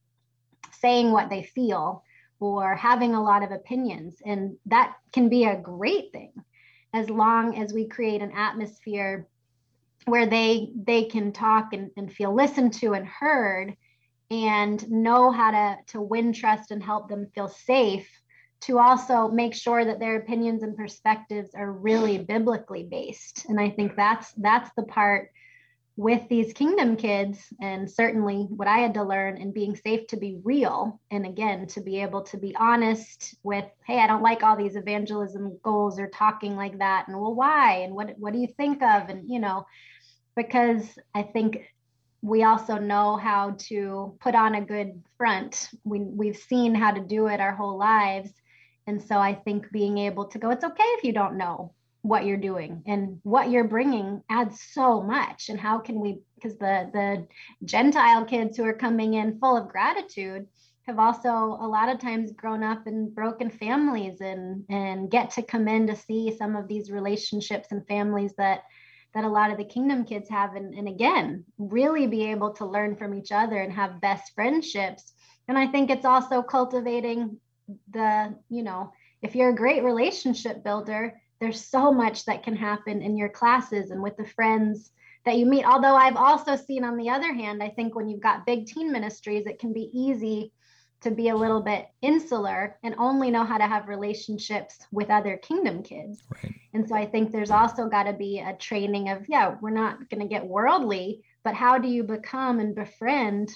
C: saying what they feel or having a lot of opinions. And that can be a great thing as long as we create an atmosphere where they they can talk and, and feel listened to and heard and know how to to win trust and help them feel safe to also make sure that their opinions and perspectives are really biblically based. And i think that's that's the part with these kingdom kids and certainly what i had to learn and being safe to be real and again to be able to be honest with hey i don't like all these evangelism goals or talking like that and well why? And what what do you think of? And you know because i think we also know how to put on a good front. We, we've seen how to do it our whole lives. And so I think being able to go, it's okay if you don't know what you're doing and what you're bringing adds so much. And how can we, because the, the Gentile kids who are coming in full of gratitude have also a lot of times grown up in broken families and, and get to come in to see some of these relationships and families that that a lot of the kingdom kids have and, and again really be able to learn from each other and have best friendships. And i think it's also cultivating the you know if you're a great relationship builder there's so much that can happen in your classes and with the friends that you meet. Although i've also seen on the other hand i think when you've got big teen ministries it can be easy to be a little bit insular and only know how to have relationships with other kingdom kids. Right. And so I think there's also got to be a training of, yeah, we're not going to get worldly, but how do you become and befriend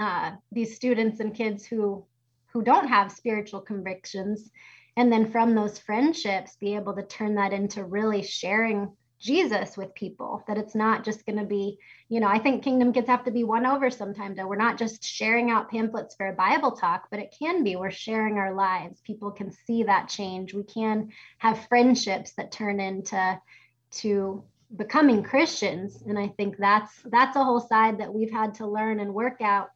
C: uh, these students and kids who who don't have spiritual convictions and then from those friendships be able to turn that into really sharing Jesus with people, that it's not just going to be, you know, I think kingdom kids have to be won over sometimes. That we're not just sharing out pamphlets for a Bible talk, but it can be we're sharing our lives. People can see that change. We can have friendships that turn into to becoming Christians. And I think that's that's a whole side that we've had to learn and work out,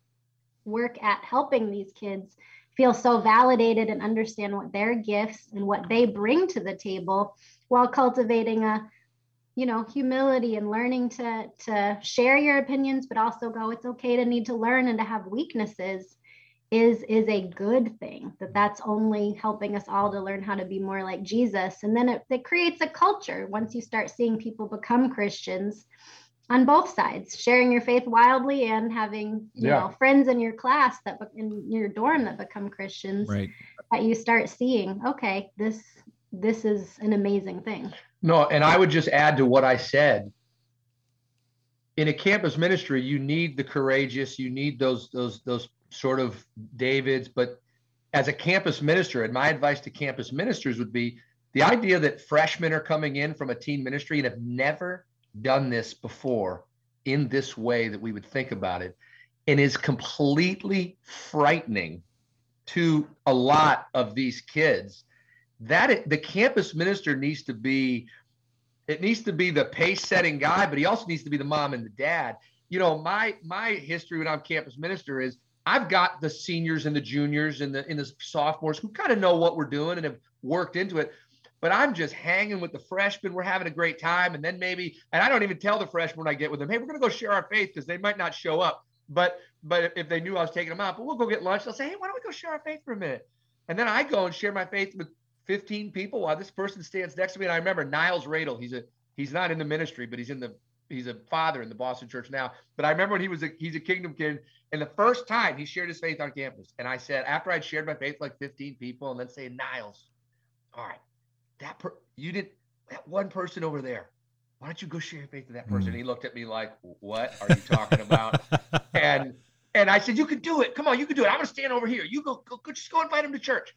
C: work at helping these kids feel so validated and understand what their gifts and what they bring to the table while cultivating a you know humility and learning to to share your opinions but also go it's okay to need to learn and to have weaknesses is is a good thing that that's only helping us all to learn how to be more like jesus and then it, it creates a culture once you start seeing people become christians on both sides sharing your faith wildly and having you yeah. know friends in your class that in your dorm that become christians
A: right
C: that you start seeing okay this this is an amazing thing.
B: No and i would just add to what i said. In a campus ministry you need the courageous you need those those those sort of David's, but as a campus minister, and my advice to campus ministers would be the idea that freshmen are coming in from a teen ministry and have never done this before in this way that we would think about it and is completely frightening to a lot of these kids that the campus minister needs to be it needs to be the pace setting guy but he also needs to be the mom and the dad you know my my history when i'm campus minister is I've got the seniors and the juniors and the in the sophomores who kind of know what we're doing and have worked into it. But I'm just hanging with the freshmen. We're having a great time. And then maybe, and I don't even tell the freshmen when I get with them, hey, we're gonna go share our faith because they might not show up. But but if they knew I was taking them out, but we'll go get lunch, they'll say, hey, why don't we go share our faith for a minute? And then I go and share my faith with 15 people while this person stands next to me. And I remember Niles Radel, he's a he's not in the ministry, but he's in the he's a father in the Boston church now. But I remember when he was a he's a kingdom kid, and the first time he shared his faith on campus, and I said after I'd shared my faith like 15 people, and then say Niles, all right, that per- you did that one person over there. Why don't you go share your faith with that person? Mm. And he looked at me like, "What are you talking about?" and and I said, "You can do it. Come on, you can do it. I'm gonna stand over here. You go, go, go just go invite him to church.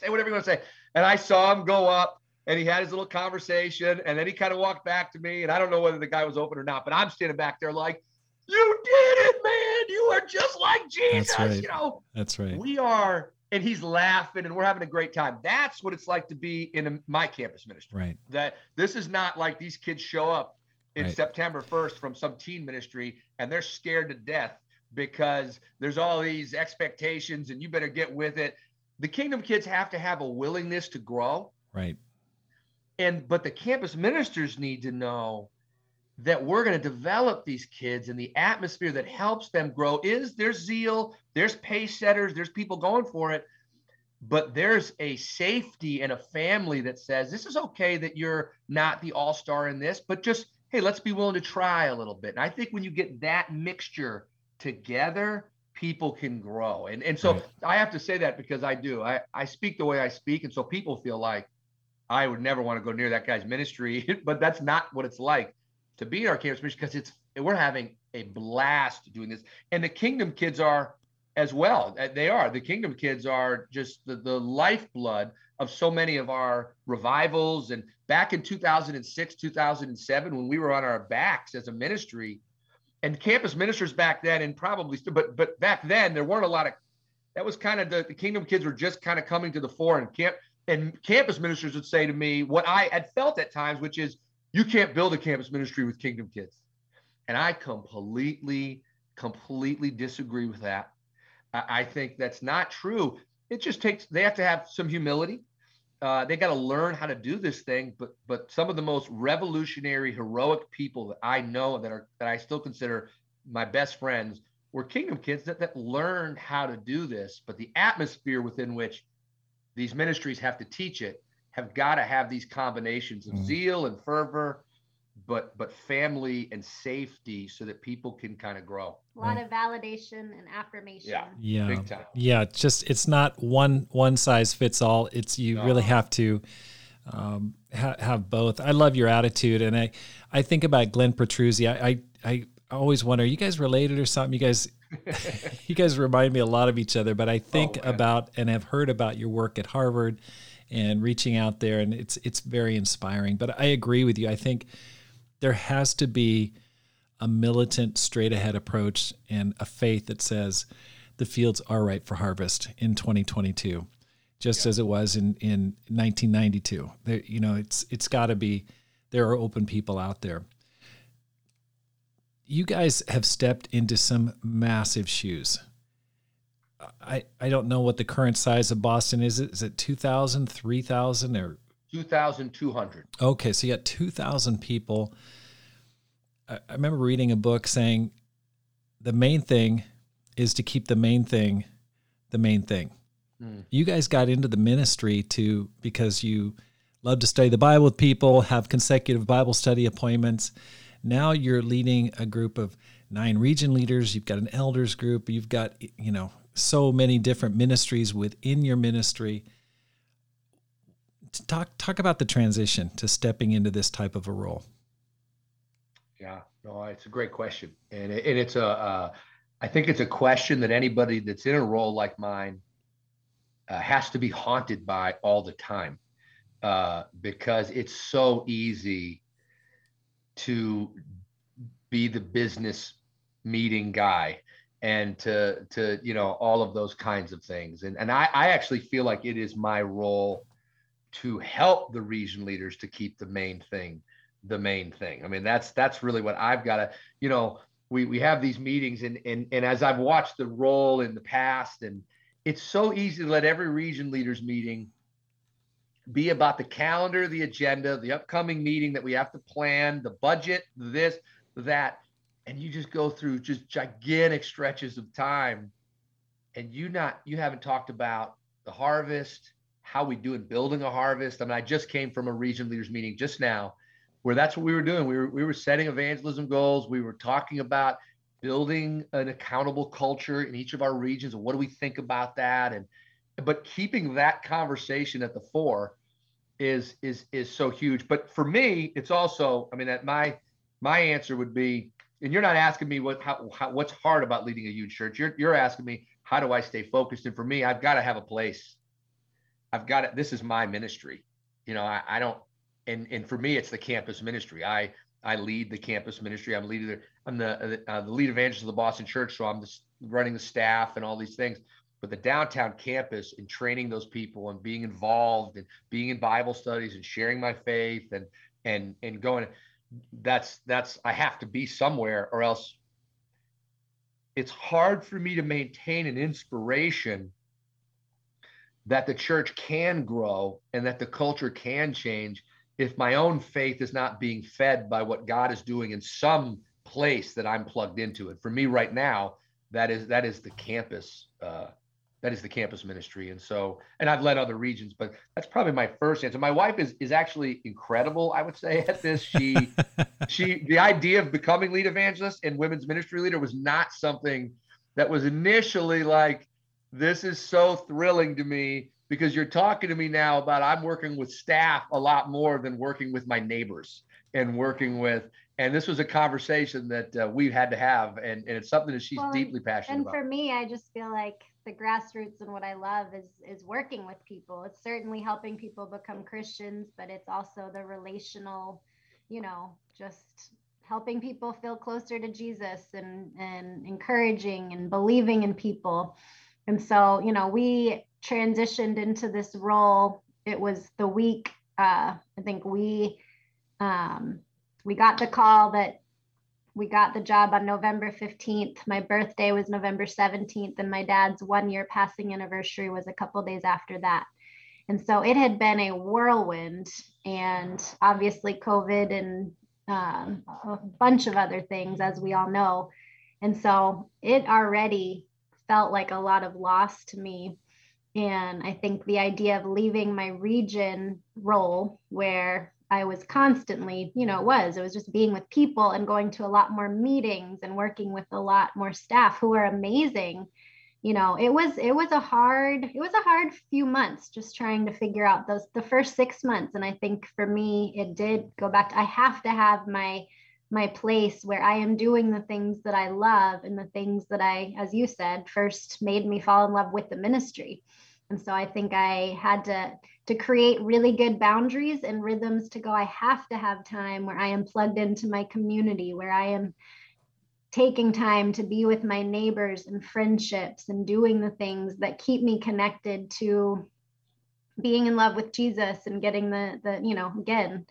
B: Say whatever you want to say." And I saw him go up and he had his little conversation and then he kind of walked back to me and i don't know whether the guy was open or not but i'm standing back there like you did it man! You are just like jesus that's right. you know?
A: That's right.
B: We are and he's laughing and we're having a great time. That's what it's like to be in a, my campus ministry.
A: Right.
B: That this is not like these kids show up in right. september 1st from some teen ministry and they're scared to death because there's all these expectations and you better get with it the kingdom kids have to have a willingness to grow.
A: Right.
B: And but the campus ministers need to know that we're going to develop these kids and the atmosphere that helps them grow is there's zeal there's pace setters there's people going for it but there's a safety and a family that says this is okay that you're not the all-star in this but just hey let's be willing to try a little bit. And i think when you get that mixture together people can grow and and so right. i have to say that because i do i i speak the way i speak and so people feel like I would never want to go near that guy's ministry, but that's not what it's like to be in our campus ministry because it's we're having a blast doing this. And the kingdom kids are as well. Uh, they are. The kingdom kids are just the, the lifeblood of so many of our revivals. And back in 2006, 2007, when we were on our backs as a ministry, and campus ministers back then, and probably still, but but back then there weren't a lot of that was kind of the, the kingdom kids were just kind of coming to the fore and camp and campus ministers would say to me what I had felt at times, which is you can't build a campus ministry with kingdom kids. And I completely, completely disagree with that. I, I think that's not true. It just takes, they have to have some humility. Uh, they got to learn how to do this thing. But, but some of the most revolutionary, heroic people that I know that are, that I still consider my best friends were kingdom kids that, that learned how to do this. But the atmosphere within which these ministries have to teach it have got to have these combinations of mm. zeal and fervor but but family and safety so that people can kind of grow
C: a lot right. of validation and affirmation
B: yeah
A: yeah yeah just it's not one one size fits all it's you no. really have to um, ha- have both i love your attitude and i i think about glenn petruzzi i i, I always wonder are you guys related or something you guys you guys remind me a lot of each other, but I think oh, about and have heard about your work at Harvard and reaching out there, and it's it's very inspiring. But I agree with you. I think there has to be a militant, straight ahead approach and a faith that says the fields are right for harvest in 2022, just yeah. as it was in in 1992. There, you know, it's it's got to be. There are open people out there you guys have stepped into some massive shoes. I, I don't know what the current size of Boston is. Is it 2,000, 3,000 or?
B: 2,200.
A: Okay, so you got 2,000 people. I, I remember reading a book saying the main thing is to keep the main thing the main thing. Mm. You guys got into the ministry to because you love to study the Bible with people, have consecutive Bible study appointments. Now you're leading a group of nine region leaders, you've got an elders group, you've got, you know, so many different ministries within your ministry. Talk talk about the transition to stepping into this type of a role.
B: Yeah, no, it's a great question, and it, and it's a, uh, I think it's a question that anybody that's in a role like mine uh, has to be haunted by all the time, uh, because it's so easy to be the business meeting guy and to to you know all of those kinds of things. And and I, I actually feel like it is my role to help the region leaders to keep the main thing the main thing. I mean that's that's really what i've got to you know we we have these meetings and and and as i've watched the role in the past and it's so easy to let every region leaders meeting be about the calendar the agenda the upcoming meeting that we have to plan the budget this that and you just go through just gigantic stretches of time and you not you haven't talked about the harvest how we do in building a harvest i mean i just came from a region leaders meeting just now where that's what we were doing we were we were setting evangelism goals we were talking about building an accountable culture in each of our regions what do we think about that and but keeping that conversation at the fore is is is so huge but for me it's also i mean that my my answer would be and you're not asking me what how, how, what's hard about leading a huge church. You're you're asking me how do I stay focused? And for me, I've got to have a place. I've got it. This is my ministry. You know, I, I don't. And and for me, it's the campus ministry. I I lead the campus ministry. I'm leader. I'm the uh, the lead evangelist of the Boston Church. So I'm just running the staff and all these things. But the downtown campus and training those people and being involved and being in Bible studies and sharing my faith and and and going that's that's I have to be somewhere or else it's hard for me to maintain an inspiration that the church can grow and that the culture can change if my own faith is not being fed by what God is doing in some place that I'm plugged into. And for me right now, that is that is the campus uh, that is the campus ministry. And so and i've led other regions but that's probably my first answer. My wife is is actually incredible i would say at this. She she the idea of becoming lead evangelist and women's ministry leader was not something that was initially like this is so thrilling to me because you're talking to me now about i'm working with staff a lot more than working with my neighbors and working with and this was a conversation that uh, we had to have and, and it's something that she's well, deeply passionate
C: and
B: about
C: and for me i just feel like the grassroots and what I love is is working with people. It's certainly helping people become Christians, but it's also the relational, you know, just helping people feel closer to Jesus and and encouraging and believing in people. And so, you know, we transitioned into this role. It was the week uh, I think we um, we got the call that we got the job on November 15th. My birthday was November 17th, and my dad's one year passing anniversary was a couple days after that. And so it had been a whirlwind, and obviously, COVID and um, a bunch of other things, as we all know. And so it already felt like a lot of loss to me. And I think the idea of leaving my region role where I was constantly, you know, it was, it was just being with people and going to a lot more meetings and working with a lot more staff who are amazing. You know, it was, it was a hard, it was a hard few months just trying to figure out those, the first six months. And I think for me, it did go back to, I have to have my, my place where I am doing the things that I love and the things that I, as you said, first made me fall in love with the ministry. And so I think I had to to create really good boundaries and rhythms to go i have to have time where i am plugged into my community where i am taking time to be with my neighbors and friendships and doing the things that keep me connected to being in love with jesus and getting the the you know again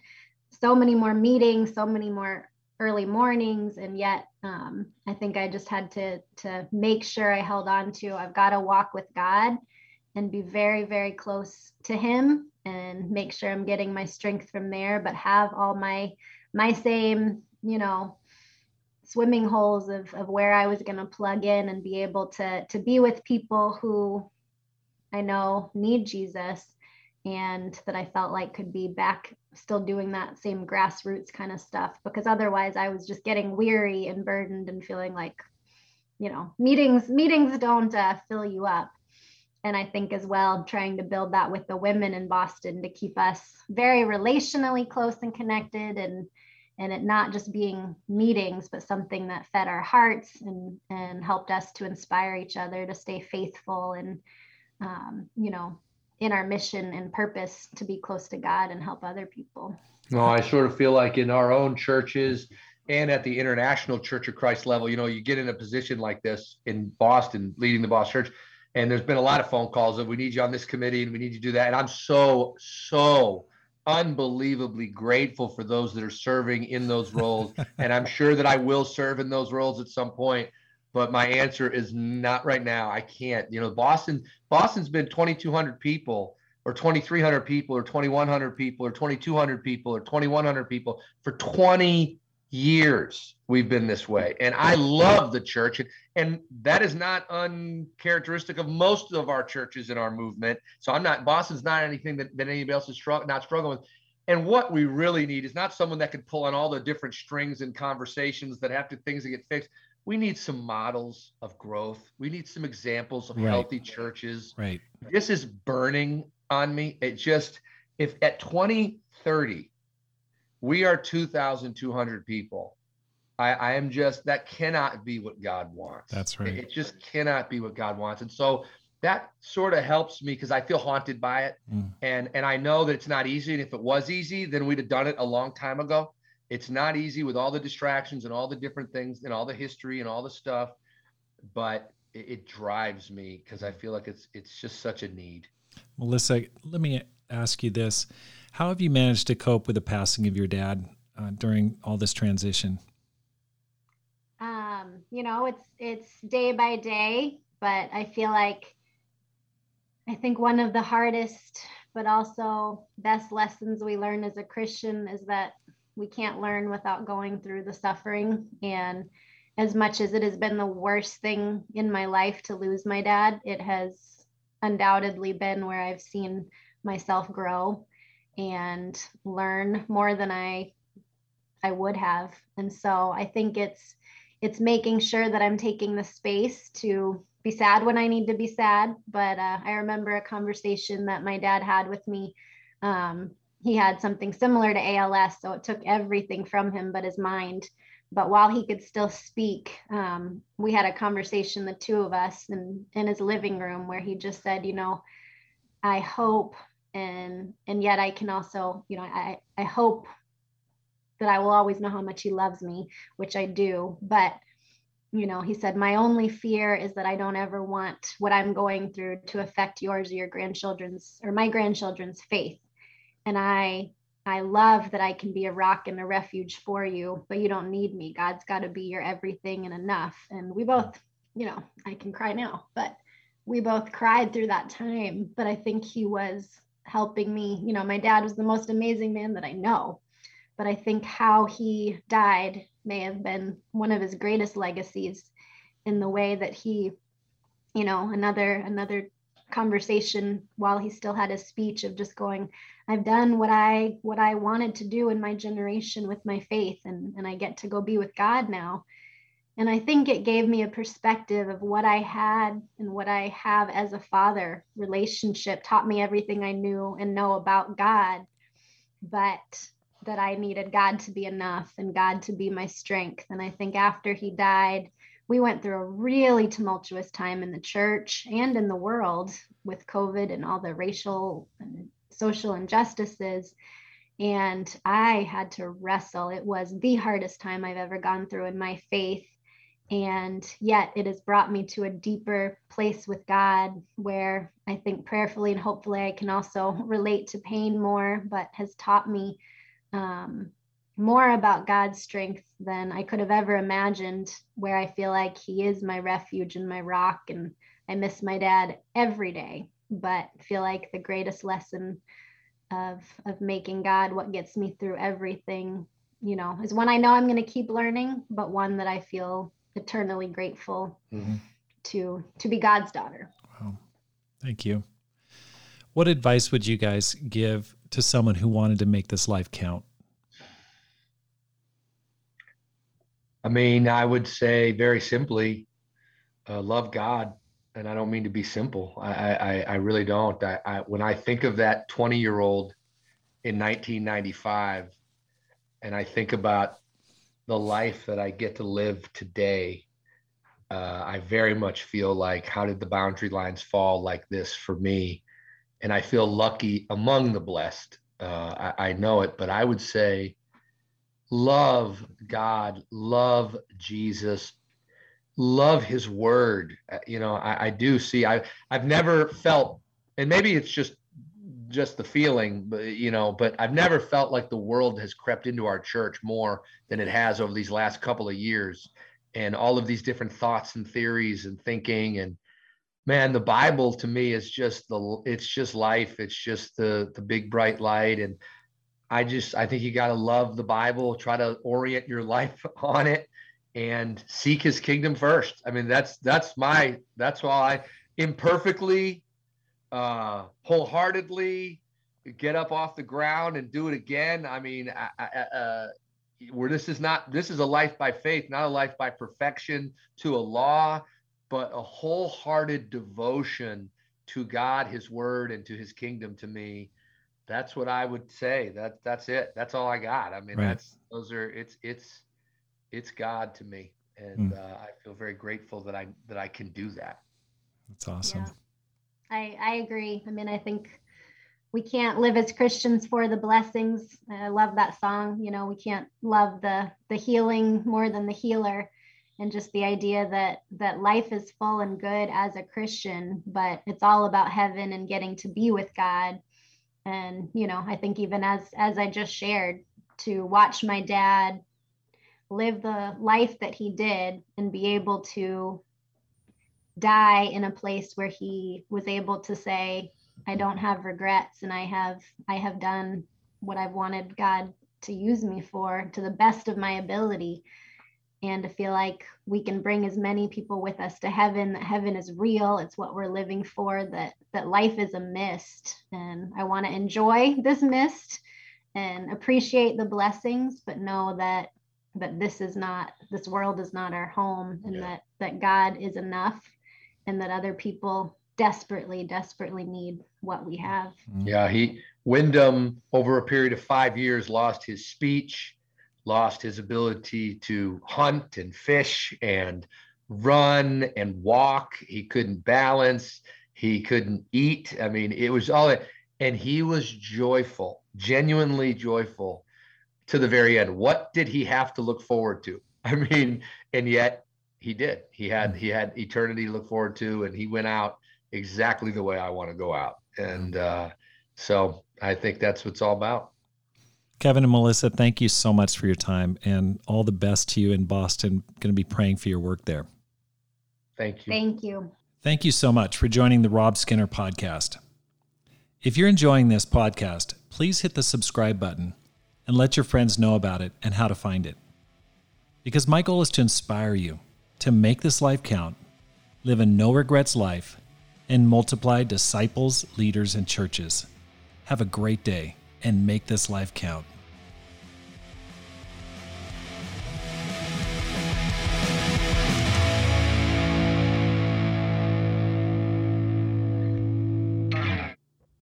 C: so many more meetings so many more early mornings and yet um, i think i just had to to make sure i held on to i've got to walk with god and be very, very close to him and make sure I'm getting my strength from there, but have all my my same, you know, swimming holes of, of where I was going to plug in and be able to, to be with people who I know need Jesus and that I felt like could be back still doing that same grassroots kind of stuff because otherwise I was just getting weary and burdened and feeling like you know meetings meetings don't uh, fill you up. And I think as well trying to build that with the women in Boston to keep us very relationally close and connected and and it not just being meetings but something that fed our hearts and and helped us to inspire each other to stay faithful and um, you know in our mission and purpose to be close to God and help other people.
B: Well, I sort of feel like in our own churches and at the international Church of Christ level, you know, you get in a position like this in Boston, leading the Boston Church, and there's been a lot of phone calls of we need you on this committee and we need you to do that. And I'm so, so unbelievably grateful for those that are serving in those roles. and I'm sure that I will serve in those roles at some point but my answer is not right now. I can't. You know, Boston Boston's been 2200 people or 2300 people or 2100 people or 2200 people or 2100 people for 20 years we've been this way and i love the church and, and that is not uncharacteristic of most of our churches in our movement so i'm not boston's not anything that, that anybody else is strugg- not struggling with and what we really need is not someone that can pull on all the different strings and conversations that have to things that get fixed we need some models of growth. We need some examples of right. healthy churches.
A: Right.
B: This is burning on me. It just, if at 2030, we are 2,200 people, I, I am just, that cannot be what God wants.
A: That's right.
B: It, it just cannot be what God wants. And so that sort of helps me because I feel haunted by it. Mm. And, and I know that it's not easy. And if it was easy, then we'd have done it a long time ago it's not easy with all the distractions and all the different things and all the history and all the stuff, but it, it drives me because I feel like it's it's just such a need.
A: Melissa, let me ask you this: How have you managed to cope with the passing of your dad uh, during all this transition?
C: Um, you know, it's it's day by day, but I feel like I think one of the hardest but also best lessons we learn as a Christian is that we can't learn without going through the suffering. And as much as it has been the worst thing in my life to lose my dad it has undoubtedly been where i've seen myself grow and learn more than i i would have. And so i think it's it's making sure that i'm taking the space to be sad when i need to be sad. But uh, i remember a conversation that my dad had with me um, he had something similar to ALS, so it took everything from him but his mind. But while he could still speak, um, we had a conversation, the two of us, in, in his living room, where he just said, you know, I hope, and and yet I can also, you know, I I hope that I will always know how much he loves me, which I do. But you know, he said, my only fear is that I don't ever want what I'm going through to affect yours or your grandchildren's or my grandchildren's faith and I I love that I can be a rock and a refuge for you, but you don't need me. God's got to be your everything and enough. And we both, you know, I can cry now, but we both cried through that time. But I think he was helping me. You know, my dad was the most amazing man that I know. But I think how he died may have been one of his greatest legacies in the way that he, you know, another another conversation while he still had his speech of just going i've done what i what i wanted to do in my generation with my faith and and i get to go be with god now. And i think it gave me a perspective of what i had and what i have as a father. Relationship taught me everything i knew and know about god but that i needed god to be enough and god to be my strength. And i think after he died we went through a really tumultuous time in the church and in the world with COVID and all the racial and social injustices. And I had to wrestle. It was the hardest time I've ever gone through in my faith. And yet it has brought me to a deeper place with God where I think prayerfully and hopefully I can also relate to pain more, but has taught me um, more about God's strength than I could have ever imagined, where I feel like He is my refuge and my rock. And I miss my dad every day, but feel like the greatest lesson of, of making God what gets me through everything you know, is one I know I'm going to keep learning, but one that I feel eternally grateful mm-hmm. to to be God's daughter. Wow.
A: Thank you. What advice would you guys give to someone who wanted to make this life count?
B: I mean, I would say very simply, uh, love God, and I don't mean to be simple. I I, I really don't. I, I when I think of that 20 year old in 1995, and I think about the life that I get to live today, uh, I very much feel like how did the boundary lines fall like this for me? And I feel lucky among the blessed. Uh, I, I know it, but I would say love God, love Jesus, love his word. Uh, you know, I, I do see, I, I've never felt, and maybe it's just just the feeling, you know, but I've never felt like the world has crept into our church more than it has over these last couple of years, and all of these different thoughts and theories and thinking and man, the Bible to me is just the it's just life. It's just the the big bright light, and I just I think you got to love the Bible. Try to orient your life on it, and seek His kingdom first. I mean, that's that's my that's why I imperfectly uh, wholeheartedly get up off the ground and do it again. I mean, I, I, uh, where this is not this is a life by faith, not a life by perfection to a law, but a wholehearted devotion to God, His Word, and to His kingdom. To me, that's what I would say. That that's it. That's all I got. I mean, right. that's those are it's it's it's God to me, and mm. uh, I feel very grateful that I that I can do that.
A: That's awesome. Yeah.
C: I, I agree. I mean, I think we can't live as Christians for the blessings. I love that song. You know, we can't love the the healing more than the healer, and just the idea that that life is full and good as a Christian, but it's all about heaven and getting to be with God. And you know, I think even as as I just shared, to watch my dad live the life that he did and be able to die in a place where he was able to say i don't have regrets and i have i have done what i've wanted god to use me for to the best of my ability. And to feel like we can bring as many people with us to heaven that heaven is real. It's what we're living for that that life is a mist. And i want to enjoy this mist and appreciate the blessings but know that that this is not this world is not our home and yeah. that that god is enough and that other people desperately, desperately need what we have.
B: Mm-hmm. Yeah, he Wyndham over a period of five years lost his speech, lost his ability to hunt and fish and run and walk. He couldn't balance. He couldn't eat. I mean, it was all that. And he was joyful, genuinely joyful to the very end. What did he have to look forward to? I mean, and yet he did. He had he had eternity to look forward to, and he went out exactly the way I want to go out. And uh, so I think that's what it's all about.
A: Kevin and Melissa, thank you so much for your time and all the best to you in Boston. Going to be praying for your work there.
B: Thank you.
C: Thank you.
A: Thank you so much for joining the Rob Skinner podcast. If you're enjoying this podcast, please hit the subscribe button and let your friends know about it and how to find it. Because my goal is to inspire you to make this life count, live a no regrets life, and multiply disciples, leaders, and churches. Have a great day and make this life count.